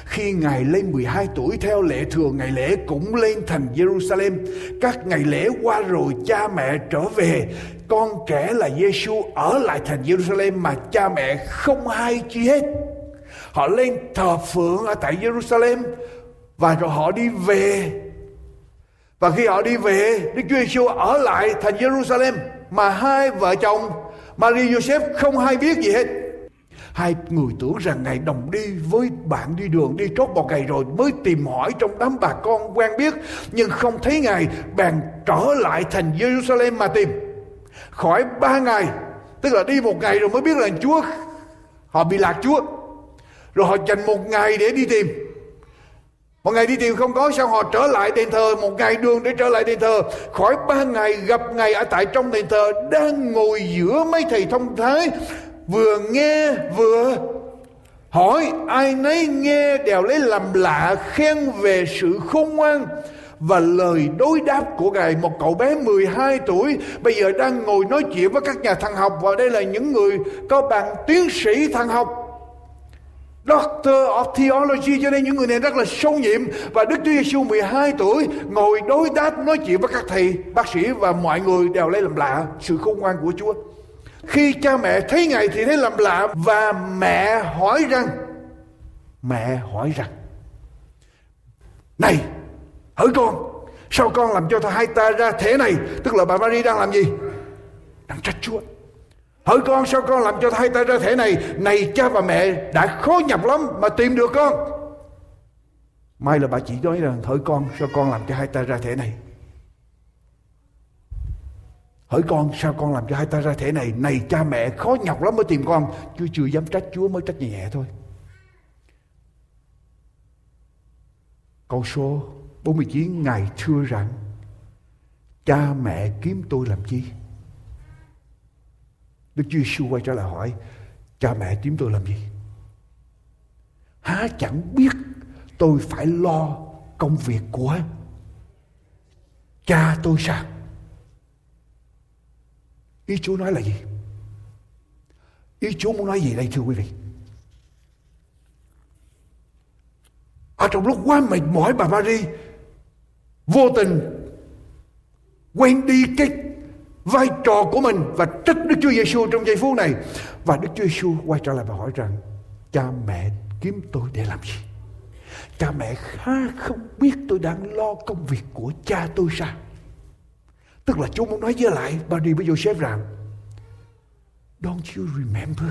Khi Ngài lên 12 tuổi theo lệ thường ngày lễ cũng lên thành Jerusalem. Các ngày lễ qua rồi cha mẹ trở về. Con trẻ là Giêsu ở lại thành Jerusalem mà cha mẹ không hay chi hết. Họ lên thờ phượng ở tại Jerusalem và rồi họ đi về. Và khi họ đi về, Đức Chúa Giêsu ở lại thành Jerusalem mà hai vợ chồng Maria Joseph không hay biết gì hết. Hai người tưởng rằng Ngài đồng đi với bạn đi đường đi trót một ngày rồi mới tìm hỏi trong đám bà con quen biết. Nhưng không thấy Ngài bèn trở lại thành Jerusalem mà tìm. Khỏi ba ngày, tức là đi một ngày rồi mới biết là Chúa, họ bị lạc Chúa. Rồi họ dành một ngày để đi tìm. Một ngày đi tìm không có, sao họ trở lại đền thờ? Một ngày đường để trở lại đền thờ. Khỏi ba ngày gặp ngày ở tại trong đền thờ, Đang ngồi giữa mấy thầy thông thái. Vừa nghe, vừa hỏi, Ai nấy nghe đều lấy làm lạ Khen về sự khôn ngoan và lời đối đáp của Ngài. Một cậu bé 12 tuổi bây giờ đang ngồi nói chuyện với các nhà thần học và đây là những người có bằng tiến sĩ thần học. Doctor of Theology, cho nên những người này rất là sâu nhiệm. Và Đức Chúa Giêsu 12 tuổi ngồi đối đáp nói chuyện với các thầy, bác sĩ và mọi người đều lấy làm lạ sự khôn ngoan của Chúa. Khi cha mẹ thấy Ngài thì thấy làm lạ và mẹ hỏi rằng, mẹ hỏi rằng, này, hỡi con, sao con làm cho hai ta ra thế này? Tức là bà Maria đang làm gì? Đang trách Chúa. Hỡi con, sao con làm cho hai ta ra thể này? Này, cha và mẹ đã khó nhập lắm Mà tìm được con. May là bà chỉ nói rằng, Hỡi con, sao con làm cho hai ta ra thể này? Hỡi con, sao con làm cho hai ta ra thể này? Này, cha mẹ khó nhọc lắm mới tìm con Chúa chưa dám trách Chúa mới trách nhẹ nhẹ thôi. Câu số 49 Ngài thưa rằng, Cha mẹ kiếm tôi làm chi? Đức Chúa Giêsu quay trở lại hỏi, Cha mẹ kiếm tôi làm gì? Há chẳng biết tôi phải lo công việc của cha tôi sao? Ý Chúa nói là gì? Ý Chúa muốn nói gì đây, thưa quý vị? Ở trong lúc quá mệt mỏi, bà Marie Vô tình Quên đi cái vai trò của mình và trách Đức Chúa Giêsu trong giây phút này. Và Đức Chúa Giêsu quay trở lại và hỏi rằng, cha mẹ kiếm tôi để làm gì? Cha mẹ khá không biết tôi đang lo công việc của cha tôi sao? Tức là Chúa muốn nói với lại bà đi với Joseph rằng, don't you remember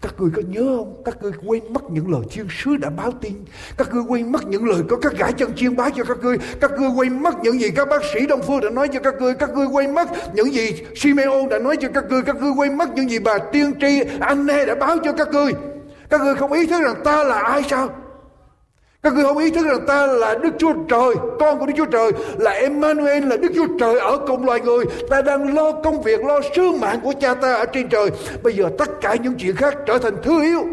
các người có nhớ không? Các người quên mất những lời thiên sứ đã báo tin. Các người quên mất những lời có các gã chân chiên báo cho các người. Các người quên mất những gì các bác sĩ Đông Phương đã nói cho các người. Các người quên mất những gì Simeon đã nói cho các người. Các người quên mất những gì bà tiên tri Anne đã báo cho các người. Các người không ý thức rằng ta là ai sao? Các người không ý thức rằng ta là Đức Chúa Trời, con của Đức Chúa Trời, là Emmanuel, là Đức Chúa Trời ở cùng loài người. Ta đang lo công việc, lo sứ mạng của cha ta ở trên trời. Bây giờ tất cả những chuyện khác trở thành thứ yếu.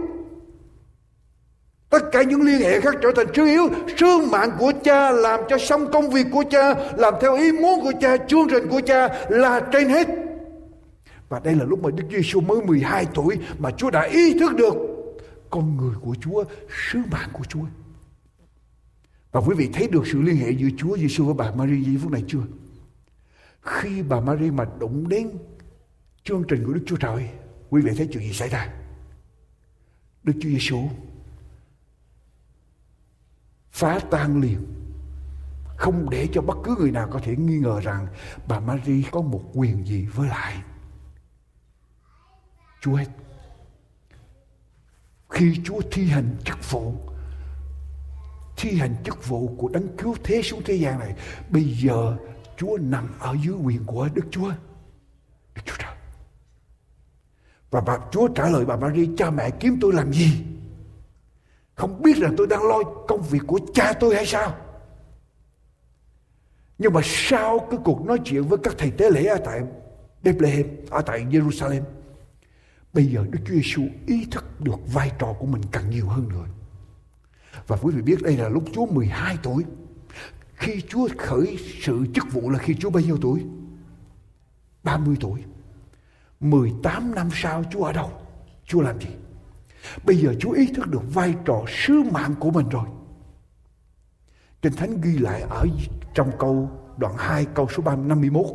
Tất cả những liên hệ khác trở thành thứ yếu. Sứ mạng của cha làm cho xong công việc của cha, làm theo ý muốn của cha, chương trình của cha là trên hết. Và đây là lúc mà Đức Giêsu mới 12 tuổi mà Chúa đã ý thức được con người của Chúa, sứ mạng của Chúa. Và quý vị thấy được sự liên hệ giữa Chúa Giêsu và bà Maria giây phút này chưa? Khi bà Maria mà đụng đến chương trình của Đức Chúa Trời, quý vị thấy chuyện gì xảy ra? Đức Chúa Giêsu phá tan liền không để cho bất cứ người nào có thể nghi ngờ rằng bà Maria có một quyền gì với lại Chúa hết. Khi Chúa thi hành chức vụ thi hành chức vụ của đấng cứu thế xuống thế gian này. Bây giờ Chúa nằm ở dưới quyền của Đức Chúa. Đức Chúa Trời. Và bà Chúa trả lời bà Maria cha mẹ kiếm tôi làm gì? Không biết là tôi đang lo công việc của cha tôi hay sao? Nhưng mà sau cái cuộc nói chuyện với các thầy tế lễ ở tại Bethlehem, ở tại Jerusalem, Bây giờ Đức Chúa Giêsu ý thức được vai trò của mình càng nhiều hơn nữa. Và quý vị biết đây là lúc Chúa 12 tuổi. Khi Chúa khởi sự chức vụ là khi Chúa bao nhiêu tuổi? 30 tuổi. 18 năm sau Chúa ở đâu? Chúa làm gì? Bây giờ Chúa ý thức được vai trò sứ mạng của mình rồi. Kinh Thánh ghi lại ở trong câu, đoạn 2 câu số 351.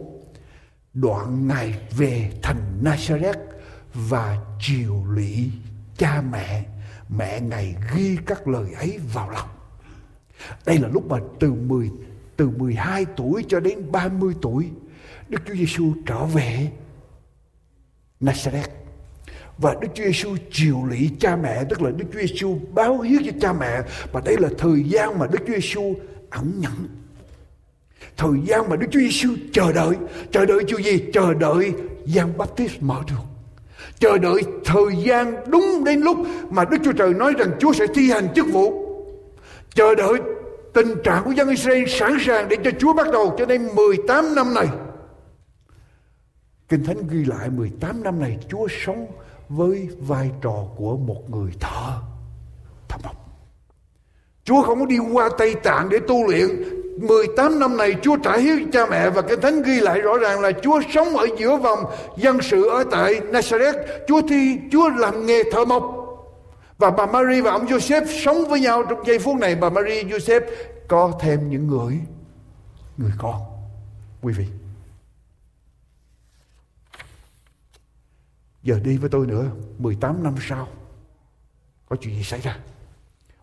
Đoạn Ngài về thành Nazareth và chiều lụy cha mẹ. Mẹ Ngài ghi các lời ấy vào lòng. Đây là lúc mà từ 10 từ 12 tuổi cho đến 30 tuổi, Đức Chúa Giêsu trở về Nazareth. Và Đức Chúa Giêsu chiều lị cha mẹ, tức là Đức Chúa Giêsu báo hiếu cho cha mẹ, và đây là thời gian mà Đức Chúa Giêsu ẩn nhẫn. Thời gian mà Đức Chúa Giêsu chờ đợi. Chờ đợi chuyện gì? Chờ đợi Giăng Baptist mở đường chờ đợi thời gian đúng đến lúc mà Đức Chúa Trời nói rằng Chúa sẽ thi hành chức vụ chờ đợi tình trạng của dân Israel sẵn sàng để cho Chúa bắt đầu cho nên 18 năm này Kinh Thánh ghi lại 18 năm này, Chúa sống với vai trò của một người thợ thợ mộc. Chúa không có đi qua Tây Tạng để tu luyện 18 năm này Chúa trả hiếu cha mẹ và Kinh Thánh ghi lại rõ ràng là Chúa sống ở giữa vòng dân sự ở tại Nazareth. Chúa thi, Chúa làm nghề thợ mộc. Và bà Mary và ông Joseph sống với nhau trong giây phút này. Bà Mary Joseph có thêm những người, người con. Quý vị. Giờ đi với tôi nữa 18 năm sau Có chuyện gì xảy ra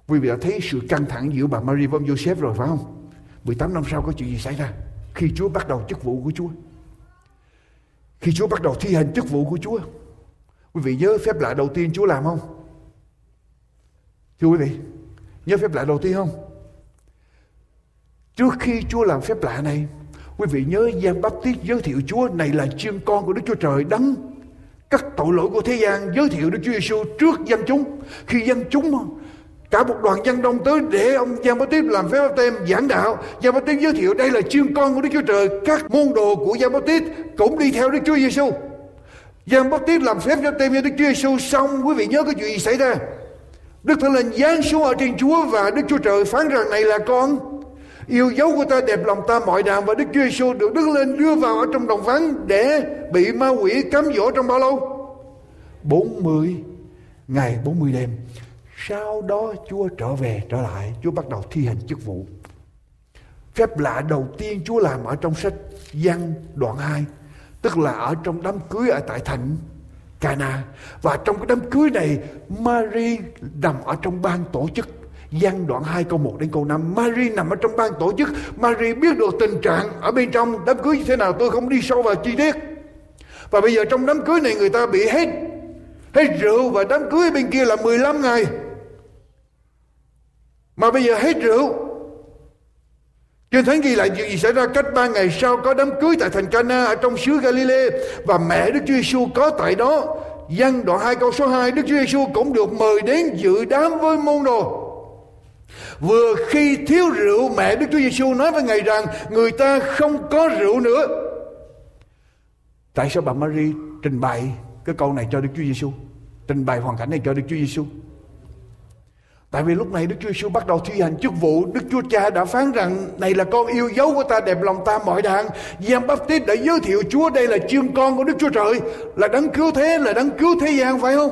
Quý vị đã thấy sự căng thẳng giữa bà Mary và ông Joseph rồi phải không 18 năm sau có chuyện gì xảy ra? Khi Chúa bắt đầu chức vụ của Chúa. Khi Chúa bắt đầu thi hành chức vụ của Chúa. Quý vị nhớ phép lạ đầu tiên Chúa làm không? Thưa quý vị, Nhớ phép lạ đầu tiên không? Trước khi Chúa làm phép lạ này, Quý vị nhớ Giang Baptist giới thiệu Chúa Này là chiên con của Đức Chúa Trời đấng các tội lỗi của thế gian, giới thiệu Đức Chúa Giêsu trước dân chúng. Khi dân chúng cả một đoàn dân đông tới để ông Giang Bá Tiếp làm phép báp tem, giảng đạo. Giang Bá Tiếp giới thiệu đây là chiên con của Đức Chúa Trời. Các môn đồ của Giang Bá Tiếp cũng đi theo Đức Chúa Giêsu. Giang Bá Tiếp làm phép báp tem cho Đức Chúa Giêsu. Xong, quý vị nhớ cái chuyện gì xảy ra? Đức Thánh Linh giáng xuống ở trên Chúa và Đức Chúa Trời phán rằng, này là con, Yêu dấu của ta, đẹp lòng ta, mọi đàn và Đức Chúa Giêsu được Đức lên đưa vào ở trong đồng vắng để bị ma quỷ cám dỗ trong bao lâu? 40 ngày 40 đêm. Sau đó Chúa trở về trở lại, Chúa bắt đầu thi hành chức vụ. Phép lạ đầu tiên Chúa làm ở trong sách Giăng đoạn 2, tức là ở trong đám cưới ở tại thành Cana. Và trong cái đám cưới này, Mary nằm ở trong ban tổ chức. Giăng đoạn 2 câu 1 đến câu 5 Mary nằm ở trong ban tổ chức. Mary biết được tình trạng ở bên trong đám cưới như thế nào. Tôi không đi sâu vào chi tiết. Và bây giờ trong đám cưới này người ta bị hết Hết rượu và đám cưới bên kia là 15 ngày. Mà bây giờ hết rượu Kinh Thánh ghi lại chuyện gì xảy ra cách ba ngày sau có đám cưới tại thành Cana ở trong xứ Galilee và mẹ Đức Chúa Giêsu có tại đó. Văn đoạn 2 câu số 2 Đức Chúa Giêsu cũng được mời đến dự đám với môn đồ. Vừa khi thiếu rượu, mẹ Đức Chúa Giêsu nói với Ngài rằng, người ta không có rượu nữa. Tại sao bà Mary trình bày cái câu này cho Đức Chúa Giêsu? Trình bày hoàn cảnh này cho Đức Chúa Giêsu. Tại vì lúc này Đức Chúa Giêsu bắt đầu thi hành chức vụ, Đức Chúa Cha đã phán rằng này là con yêu dấu của ta đẹp lòng ta mọi đàn. Giang Baptist đã giới thiệu Chúa đây là chiên con của Đức Chúa Trời, là đấng cứu thế, là đấng cứu thế gian phải không?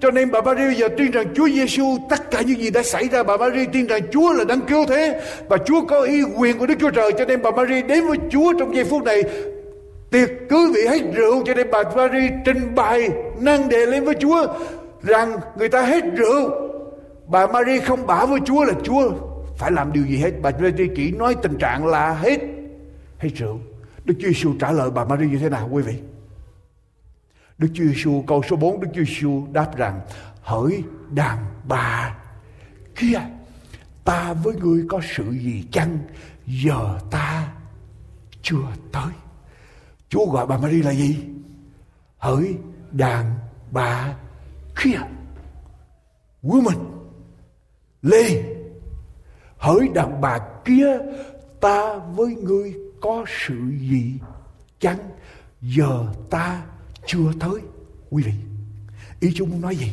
Cho nên bà Maria giờ tin rằng Chúa Giêsu tất cả những gì đã xảy ra bà Maria tin rằng Chúa là đấng cứu thế và Chúa có ý quyền của Đức Chúa Trời cho nên bà Maria đến với Chúa trong giây phút này tiệc cứ vị hết rượu cho nên bà Maria trình bày năng đề lên với Chúa rằng người ta hết rượu bà Maria không bảo với Chúa là Chúa. Phải làm điều gì hết, bà Maria chỉ nói tình trạng là hết. Hết rượu. Đức Chúa Giêsu trả lời bà Maria như thế nào, quý vị? Đức Chúa Giêsu câu số 4 Đức Chúa Giêsu đáp rằng, hỡi đàn bà kia, ta với ngươi có sự gì chăng? Giờ ta chưa tới. Chúa gọi bà Maria là gì? Hỡi đàn bà kia woman Lê, hỡi đàn bà kia ta với ngươi có sự gì chăng? Giờ ta chưa tới quý vị. Ý Chúa muốn nói gì?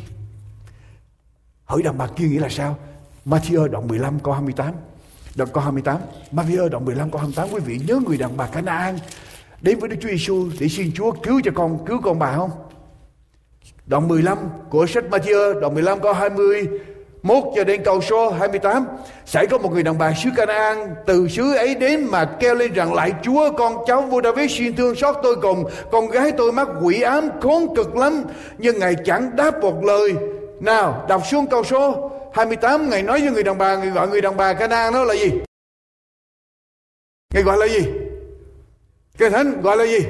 Hỏi đàn bà kia nghĩa là sao? Matthew đoạn 15 câu 28 đoạn câu 28 Matthew đoạn 15 câu 28 quý vị nhớ người đàn bà Canaan. Đến với Đức Chúa Giêsu để xin Chúa cứu cho con cứu con bà không? Đoạn 15 của sách Matthew đoạn 15 câu 20 Mốt cho đến câu số 28 Sẽ có một người đàn bà xứ Canaan Từ xứ ấy đến mà kêu lên rằng Lại, Chúa, con cháu vua David xin thương xót tôi cùng. Con gái tôi mắc quỷ ám khốn cực lắm, Nhưng Ngài chẳng đáp một lời. Nào, đọc xuống câu số 28 Ngài nói với người đàn bà Ngài gọi người đàn bà Canaan đó là gì? Ngài gọi là gì? Cái thánh gọi là gì?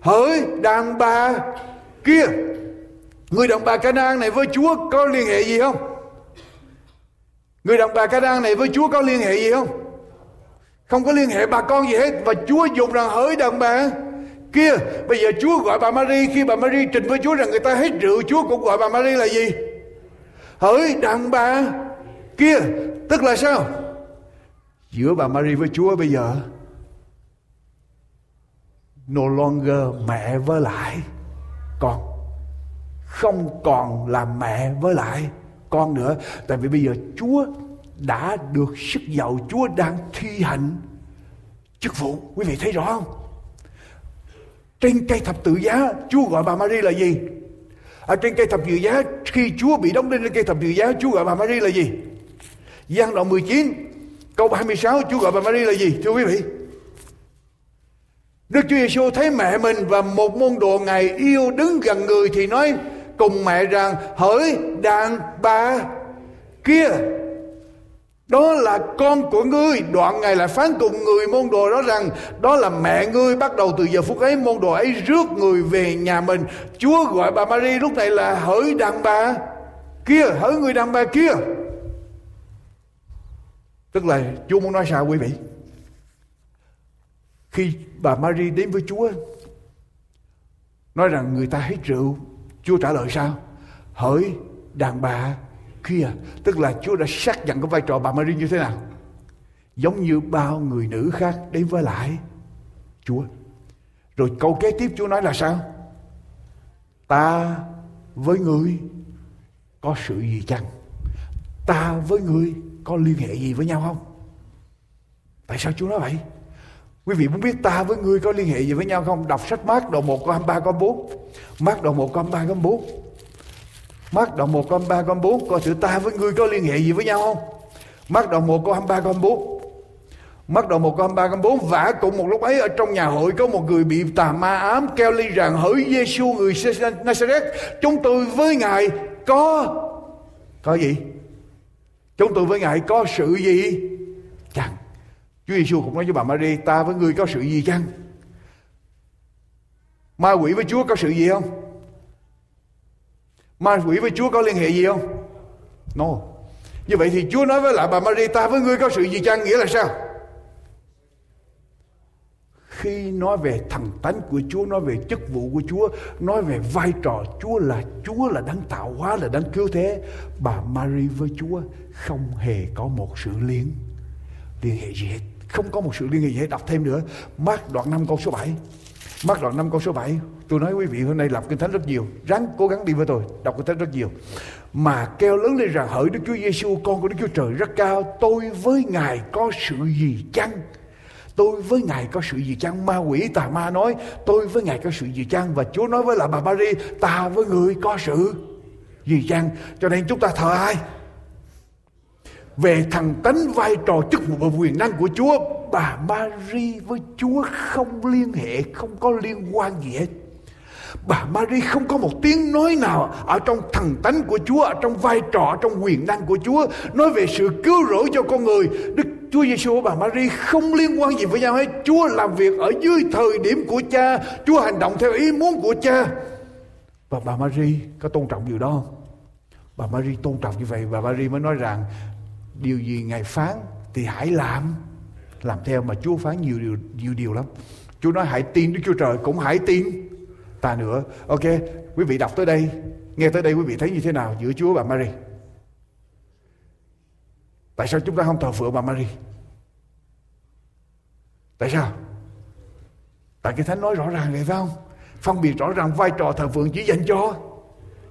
Hỡi đàn bà kia. Người đàn bà Canaan này với Chúa có liên hệ gì không? Người đàn bà Canaan này với Chúa có liên hệ gì không? Không có liên hệ bà con gì hết Và Chúa dùng rằng hỡi đàn bà kia, Bây giờ Chúa gọi bà Mary Khi bà Mary trình với Chúa rằng người ta hết rượu, Chúa cũng gọi bà Mary là gì? Hỡi đàn bà kia, Tức là sao? Giữa bà Mary với Chúa bây giờ, No longer mẹ với lại con không còn là mẹ với lại con nữa. Tại vì bây giờ chúa đã được sức giàu, chúa đang thi hành chức vụ. Quý vị thấy rõ không? Trên cây thập tự giá, chúa gọi bà Maria là gì? Ở trên cây thập tự giá, khi chúa bị đóng đinh lên cây thập tự giá, chúa gọi bà Maria là gì? Giăng đoạn 19 câu 26 Chúa gọi bà Maria là gì? Thưa quý vị. Đức Chúa Giêsu thấy mẹ mình và một môn đồ Ngài yêu đứng gần người thì nói cùng mẹ rằng, hỡi đàn bà kia, đó là con của ngươi. Đoạn ngài lại phán cùng người môn đồ đó rằng, đó là mẹ ngươi bắt đầu từ giờ phút ấy, môn đồ ấy rước người về nhà mình. Chúa gọi bà Marie lúc này là, hỡi đàn bà kia, hỡi người đàn bà kia. Tức là chúa muốn nói sao quý vị? Khi bà Marie đến với chúa, nói rằng người ta hết rượu. Chúa trả lời sao? Hỡi đàn bà kia. Tức là Chúa đã xác nhận cái vai trò bà Maria như thế nào? Giống như bao người nữ khác đến với lại Chúa. Rồi câu kế tiếp Chúa nói là sao? Ta với người có sự gì chăng? Ta với người có liên hệ gì với nhau không? Tại sao Chúa nói vậy? Quý vị muốn biết ta với ngươi có liên hệ gì với nhau không? Đọc sách Mark đoạn 1 câu 23 câu 4. Mark đoạn 1 câu 23 câu 4. Mark đoạn 1 câu 23 câu 4 coi thử ta với ngươi có liên hệ gì với nhau không? Mark đoạn 1 câu 23 câu 4. Mát đoạn 1 câu 23 câu 4 vả cùng một lúc ấy ở trong nhà hội có một người bị tà ma ám kêu ly rằng, hỡi Giêsu người Nazareth chúng tôi với ngài có có gì? Chúng tôi với ngài có sự gì? Chúa Giêsu cũng nói với bà Mary ta với ngươi có sự gì chăng? Ma quỷ với Chúa có sự gì không? Ma quỷ với Chúa có liên hệ gì không? No. Như vậy thì Chúa nói với lại bà Mary ta với ngươi có sự gì chăng? Nghĩa là sao? Khi nói về thần tánh của Chúa, nói về chức vụ của Chúa, nói về vai trò Chúa là Chúa là đấng tạo hóa, là đấng cứu thế, bà Mary với Chúa không hề có một sự liên liên hệ gì hết. Không có một sự liên hệ gì đọc thêm nữa. Mark đoạn 5 câu số 7. Mark đoạn 5 câu số 7. Tôi nói quý vị, hôm nay đọc kinh thánh rất nhiều. Ráng cố gắng đi với tôi. Đọc kinh thánh rất nhiều. Mà kêu lớn lên rằng, hỡi Đức Chúa Giêsu con của Đức Chúa Trời rất cao. Tôi với Ngài có sự gì chăng? Tôi với Ngài có sự gì chăng? Ma quỷ, tà ma nói, tôi với Ngài có sự gì chăng? Và Chúa nói với là bà Mary, ta với người có sự gì chăng? Cho nên chúng ta thờ ai? Về thằng tánh vai trò chức vụ và quyền năng của Chúa, bà Mary với Chúa không liên hệ, không có liên quan gì hết. Bà Mary không có một tiếng nói nào ở trong thần tánh của Chúa, ở trong vai trò trong quyền năng của Chúa, nói về sự cứu rỗi cho con người. Đức Chúa Giêsu và bà Mary không liên quan gì với nhau hết. Chúa làm việc ở dưới thời điểm của Cha, Chúa hành động theo ý muốn của Cha. Và bà Mary có tôn trọng điều đó không? Bà Mary tôn trọng như vậy, bà Mary mới nói rằng điều gì ngài phán thì hãy làm. Làm theo mà Chúa phán nhiều điều nhiều điều lắm. Chúa nói hãy tin Đức Chúa Trời cũng hãy tin. Ta nữa. Ok, quý vị đọc tới đây. Nghe tới đây quý vị thấy như thế nào giữa Chúa và Mary? Tại sao chúng ta không thờ phượng bà Mary? Tại sao? Tại cái thánh nói rõ ràng vậy phải không? Phân biệt rõ ràng vai trò thờ phượng chỉ dành cho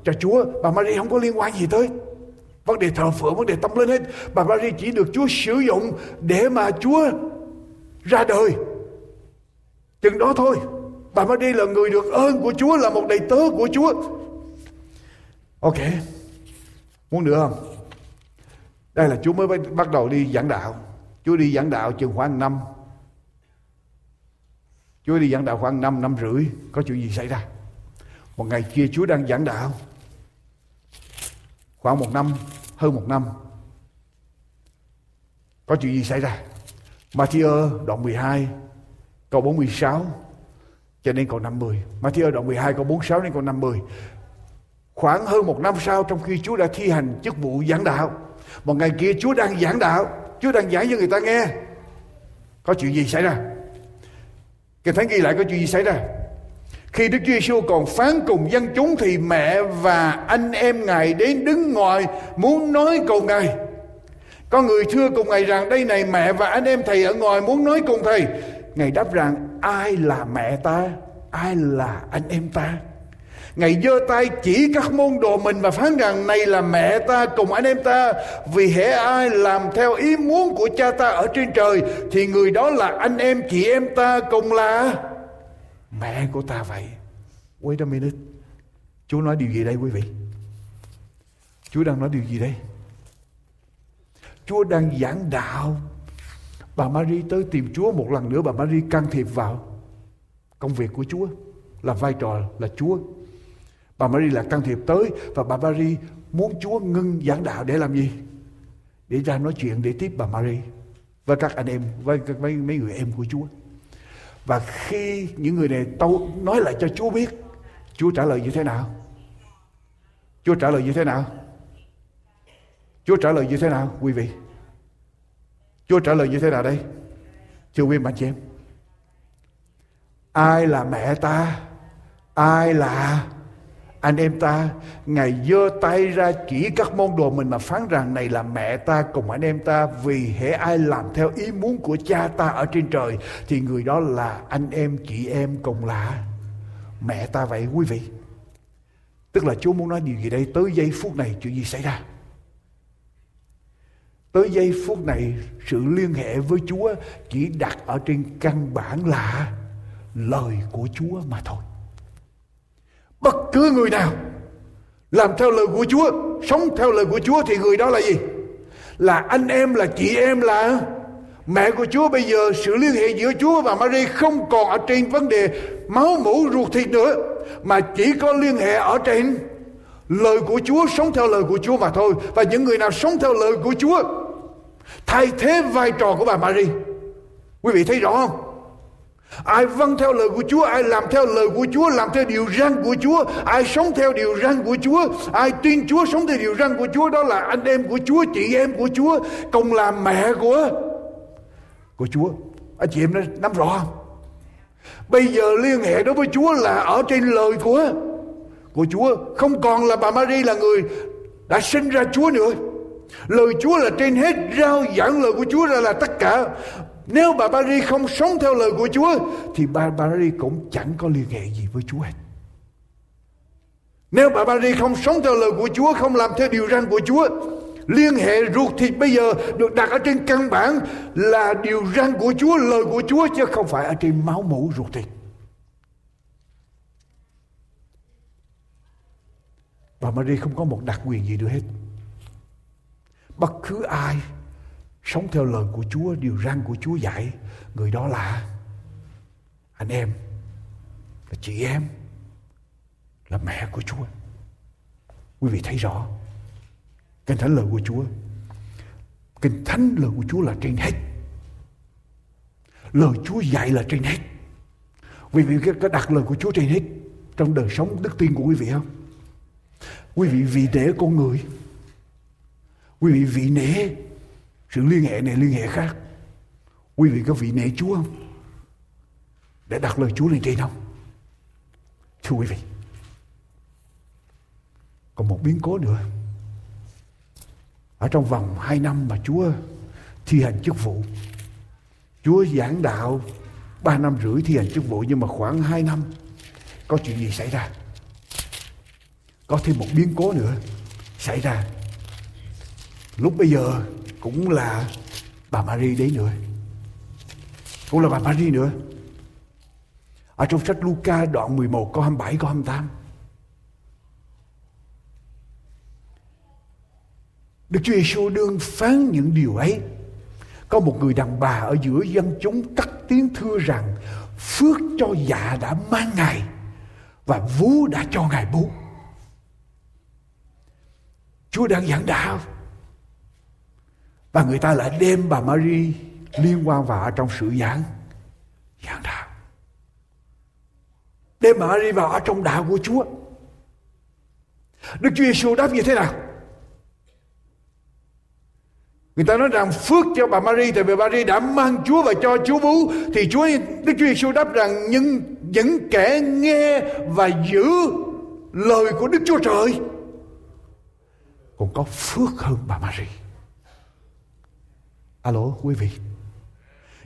cho Chúa. Bà mary không có liên quan gì tới. Vấn đề thờ phượng, vấn đề tâm linh hết. Bà Mary chỉ được Chúa sử dụng để mà Chúa ra đời. Chừng đó thôi. Bà Mary là người được ơn của Chúa, là một đầy tớ của Chúa. Ok. Muốn nữa không? Đây là Chúa mới bắt đầu đi giảng đạo. Chúa đi giảng đạo chừng khoảng năm. Chúa đi giảng đạo khoảng năm, năm rưỡi. Có chuyện gì xảy ra? Một ngày kia Chúa đang giảng đạo. Khoảng một năm, hơn một năm. Có chuyện gì xảy ra? Matthew đoạn 12 câu 46 cho nên câu 50. Matthew đoạn 12 câu 46 đến câu 50. Khoảng hơn một năm sau trong khi Chúa đã thi hành chức vụ giảng đạo. Một ngày kia Chúa đang giảng đạo. Chúa đang giảng cho người ta nghe. Có chuyện gì xảy ra? Kinh Thánh ghi lại có chuyện gì xảy ra? Khi Đức Chúa Giêsu còn phán cùng dân chúng thì mẹ và anh em Ngài đến đứng ngoài muốn nói cùng Ngài. Có người thưa cùng Ngài rằng đây này mẹ và anh em thầy ở ngoài muốn nói cùng thầy. Ngài đáp rằng ai là mẹ ta, ai là anh em ta. Ngài giơ tay chỉ các môn đồ mình và phán rằng này là mẹ ta cùng anh em ta vì hễ ai làm theo ý muốn của cha ta ở trên trời thì người đó là anh em chị em ta cùng là mẹ của ta vậy. Wait a minute. Chúa nói điều gì đây quý vị? Chúa đang nói điều gì đây? Chúa đang giảng đạo. Bà Marie tới tìm Chúa một lần nữa bà Marie can thiệp vào công việc của Chúa là vai trò là Chúa Bà Marie là can thiệp tới và bà Marie muốn Chúa ngưng giảng đạo để làm gì? Để ra nói chuyện để tiếp bà Marie với các anh em, với mấy, mấy người em của Chúa. Và khi những người này tâu nói lại cho Chúa biết, Chúa trả lời như thế nào? Chúa trả lời như thế nào? Chúa trả lời như thế nào quý vị? Chúa trả lời như thế nào đây? Thưa quý bạn chị em. Ai là mẹ ta? Ai là anh em ta, ngài giơ tay ra chỉ các môn đồ mình mà phán rằng này là mẹ ta cùng anh em ta, vì hễ ai làm theo ý muốn của cha ta ở trên trời, thì người đó là anh em chị em cùng là mẹ ta vậy quý vị. Tức là chúa muốn nói điều gì đây? Tới giây phút này chuyện gì xảy ra? Tới giây phút này, sự liên hệ với chúa chỉ đặt ở trên căn bản là lời của chúa mà thôi. Bất cứ người nào làm theo lời của Chúa, sống theo lời của Chúa thì người đó là gì? Là anh em, là chị em, là mẹ của Chúa. Bây giờ sự liên hệ giữa Chúa và Maria không còn ở trên vấn đề máu mủ ruột thịt nữa, mà chỉ có liên hệ ở trên lời của Chúa, sống theo lời của Chúa mà thôi. Và những người nào sống theo lời của Chúa thay thế vai trò của bà Maria. Quý vị thấy rõ không? Ai vâng theo lời của Chúa, ai làm theo lời của Chúa, làm theo điều răn của Chúa, ai sống theo điều răn của Chúa, ai tin Chúa sống theo điều răn của Chúa, đó là anh em của Chúa, chị em của Chúa, cùng làm mẹ của của Chúa. Anh chị em nắm rõ không? Bây giờ liên hệ đối với Chúa là ở trên lời của của Chúa, không còn là bà Maria là người đã sinh ra Chúa nữa. Lời Chúa là trên hết, rao giảng lời của Chúa ra là tất cả. Nếu bà Paris không sống theo lời của Chúa thì bà Paris cũng chẳng có liên hệ gì với Chúa hết. Nếu bà Paris không sống theo lời của Chúa, không làm theo điều răn của Chúa, liên hệ ruột thịt bây giờ được đặt ở trên căn bản là điều răn của Chúa, lời của Chúa chứ không phải ở trên máu mủ ruột thịt. Bà Marie không có một đặc quyền gì nữa hết. Bất cứ ai sống theo lời của Chúa, điều răn của Chúa dạy, người đó là anh em, là chị em, là mẹ của Chúa. Quý vị thấy rõ, Kinh Thánh lời của Chúa, Kinh Thánh lời của Chúa là trên hết. Lời Chúa dạy là trên hết. Quý vị có đặt lời của Chúa trên hết trong đời sống đức tin của quý vị không? Quý vị vì để con người. Quý vị vì nể sự liên hệ này liên hệ khác. Quý vị có vị nể Chúa không? Để đặt lời Chúa lên trên không? Thưa quý vị. Còn một biến cố nữa. Ở trong vòng hai năm mà Chúa thi hành chức vụ. Chúa giảng đạo ba năm rưỡi thi hành chức vụ, nhưng mà khoảng hai năm, có chuyện gì xảy ra? có thêm một biến cố nữa xảy ra lúc bây giờ cũng là bà Marie đấy nữa. Cũng là bà Marie nữa. Ở trong sách Luca đoạn 11 câu 27 câu 28 Đức Chúa Giêsu đương phán những điều ấy. Có một người đàn bà ở giữa dân chúng cắt tiếng thưa rằng, phước cho dạ đã mang ngài và vú đã cho ngài bú. Chúa đang giảng đạo và người ta lại đem bà Marie liên quan vào trong sự giảng giảng đạo. Đem bà Marie vào ở trong đạo của Chúa. Đức Chúa Giêsu đáp như thế nào? Người ta nói rằng phước cho bà Marie tại vì bà Marie đã mang Chúa và cho Chúa bú thì Chúa, Đức Chúa Giêsu đáp rằng những những kẻ nghe và giữ lời của Đức Chúa Trời còn có phước hơn bà Marie. Alo quý vị.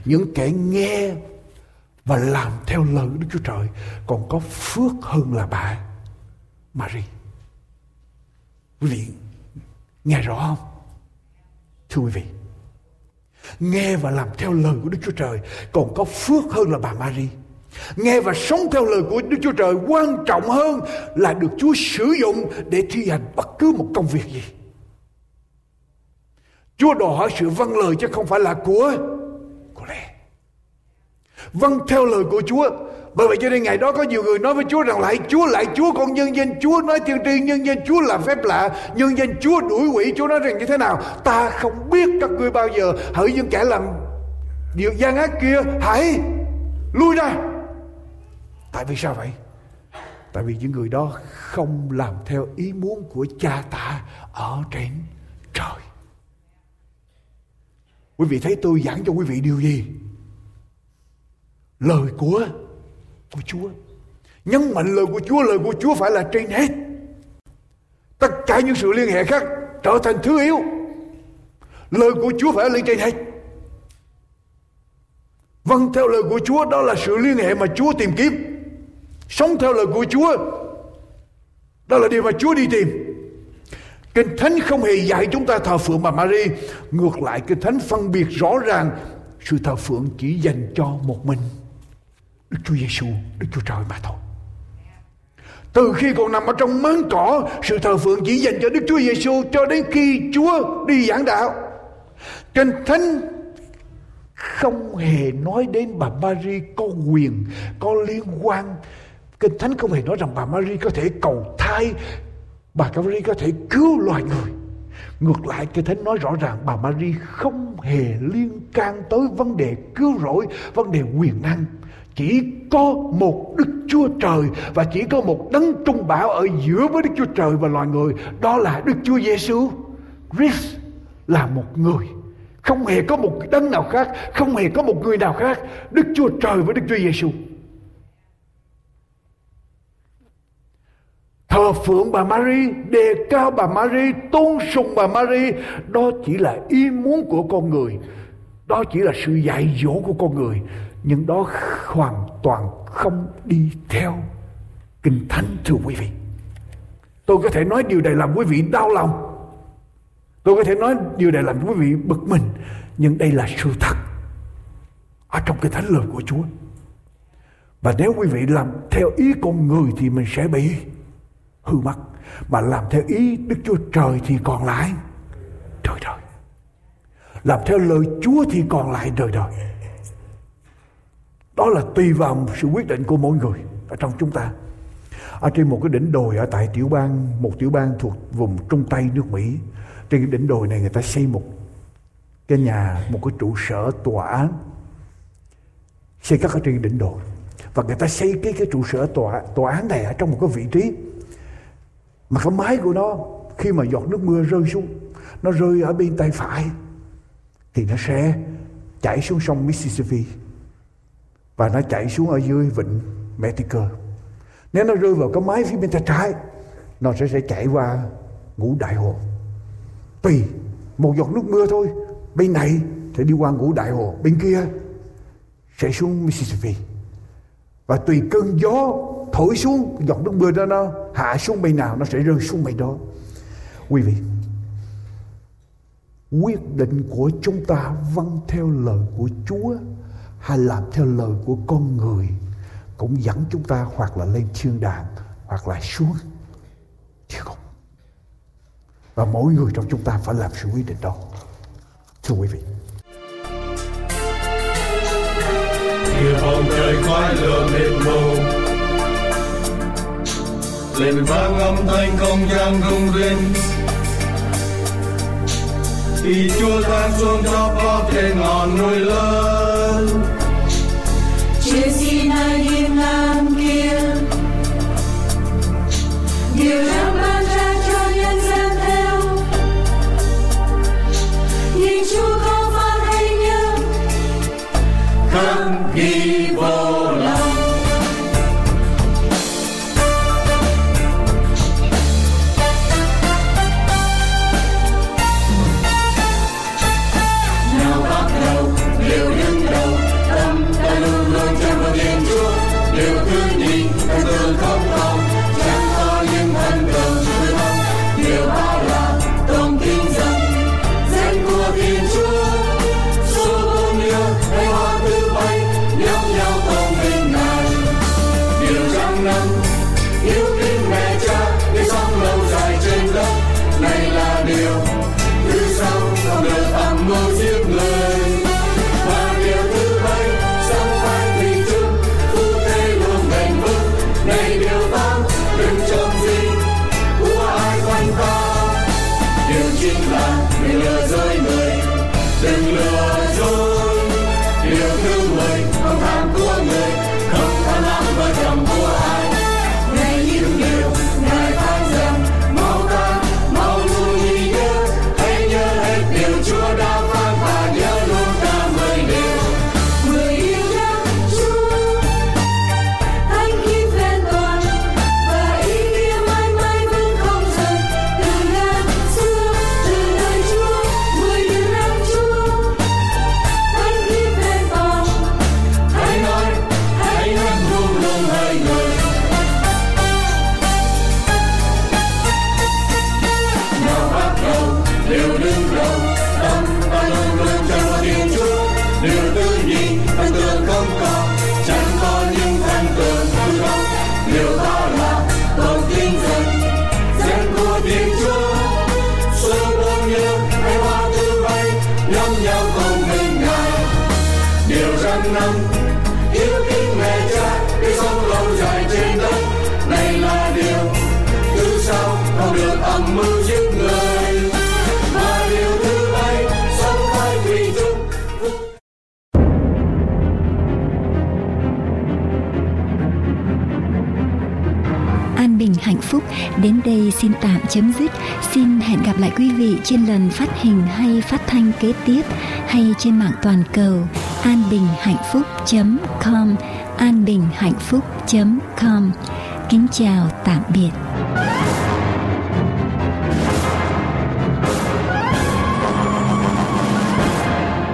Những kẻ nghe và làm theo lời của Đức Chúa Trời còn có phước hơn là bà Marie. Quý vị nghe rõ không? Thưa quý vị, nghe và làm theo lời của Đức Chúa Trời còn có phước hơn là bà Marie. Nghe và sống theo lời của Đức Chúa Trời quan trọng hơn là được Chúa sử dụng để thi hành bất cứ một công việc gì. Chúa đòi hỏi sự vâng lời chứ không phải là của của lẽ. Vâng theo lời của Chúa. Bởi vậy cho nên ngày đó có nhiều người nói với Chúa rằng lại Chúa lại Chúa, con nhân danh Chúa nói tiên tri, nhân danh Chúa là phép lạ, nhân danh Chúa đuổi quỷ. Chúa nói rằng như thế nào? Ta không biết các ngươi bao giờ. Hỡi những kẻ làm điều gian ác kia, hãy lui ra. Tại vì sao vậy? Tại vì những người đó không làm theo ý muốn của cha ta ở trên trời quý vị thấy tôi giảng cho quý vị điều gì lời của của Chúa. Nhấn mạnh lời của Chúa, lời của Chúa phải là trên hết. Tất cả những sự liên hệ khác trở thành thứ yếu. Lời của Chúa phải lên trên hết. Vâng theo lời của Chúa đó là sự liên hệ mà Chúa tìm kiếm. Sống theo lời của Chúa đó là điều mà Chúa đi tìm. Kinh Thánh không hề dạy chúng ta thờ phượng bà Mary. Ngược lại Kinh Thánh phân biệt rõ ràng sự thờ phượng chỉ dành cho một mình Đức Chúa Giêsu, Đức Chúa Trời mà thôi. Từ khi còn nằm ở trong máng cỏ, sự thờ phượng chỉ dành cho Đức Chúa Giêsu cho đến khi Chúa đi giảng đạo. Kinh Thánh không hề nói đến bà Mary có quyền, có liên quan. Kinh Thánh không hề nói rằng bà Mary có thể cầu thai, bà Calvary có thể cứu loài người. Ngược lại Kinh Thánh nói rõ ràng bà Marie không hề liên can tới vấn đề cứu rỗi, vấn đề quyền năng chỉ có một Đức Chúa Trời và chỉ có một đấng trung bảo ở giữa với Đức Chúa Trời và loài người, đó là Đức Chúa Giêsu. Christ là một người, không hề có một đấng nào khác, không hề có một người nào khác, Đức Chúa Trời với Đức Chúa Giêsu. Thờ phượng bà Mary, đề cao bà Mary, tôn sùng bà Mary, đó chỉ là ý muốn của con người. Đó chỉ là sự dạy dỗ của con người. Nhưng đó hoàn toàn không đi theo kinh thánh thưa quý vị. Tôi có thể nói điều này làm quý vị đau lòng. Tôi có thể nói điều này làm quý vị bực mình. Nhưng đây là sự thật ở trong cái thánh lời của Chúa. Và nếu quý vị làm theo ý con người thì mình sẽ bị hư mất, mà làm theo ý Đức Chúa Trời thì còn lại đời đời. Làm theo lời Chúa thì còn lại đời đời. Đó là tùy vào sự quyết định của mỗi người ở trong chúng ta. Ở trên một cái đỉnh đồi ở tại tiểu bang, một tiểu bang thuộc vùng trung tây nước mỹ, trên cái đỉnh đồi này người ta xây một cái nhà, một cái trụ sở, tòa án, xây các ở trên đỉnh đồi. Và người ta xây cái cái trụ sở, tòa tòa án này ở trong một cái vị trí mà cái mái của nó khi mà giọt nước mưa rơi xuống nó rơi ở bên tay phải thì nó sẽ chảy xuống sông Mississippi và nó chảy xuống ở dưới vịnh Mexico. Nếu nó rơi vào cái mái phía bên tay trái, nó sẽ sẽ chạy qua ngũ đại hồ. Tùy một giọt nước mưa thôi, bên này sẽ đi qua ngũ đại hồ, bên kia sẽ xuống Mississippi. Và tùy cơn gió thổi xuống, giọt nước mưa đó nó hạ xuống bên nào nó sẽ rơi xuống bên đó. Quý vị, quyết định của chúng ta vâng theo lời của Chúa hay làm theo lời của con người cũng dẫn chúng ta hoặc là lên thiên đàng hoặc là xuống địa ngục và mỗi người trong chúng ta phải làm sự quyết định đó. Thưa quý vị. Như bầu trời khói lửa mịt mù lên vang âm thanh không gian rung rinh thì chúa giáng xuống cho bao trên ngọn núi lớn. Chuyện gì nơi hiên ngang kia. Điều lắm tạm chấm dứt. Xin hẹn gặp lại quý vị trên lần phát hình hay phát thanh kế tiếp hay trên mạng toàn cầu an bình hạnh phúc.com an bình hạnh phúc.com Kính chào tạm biệt.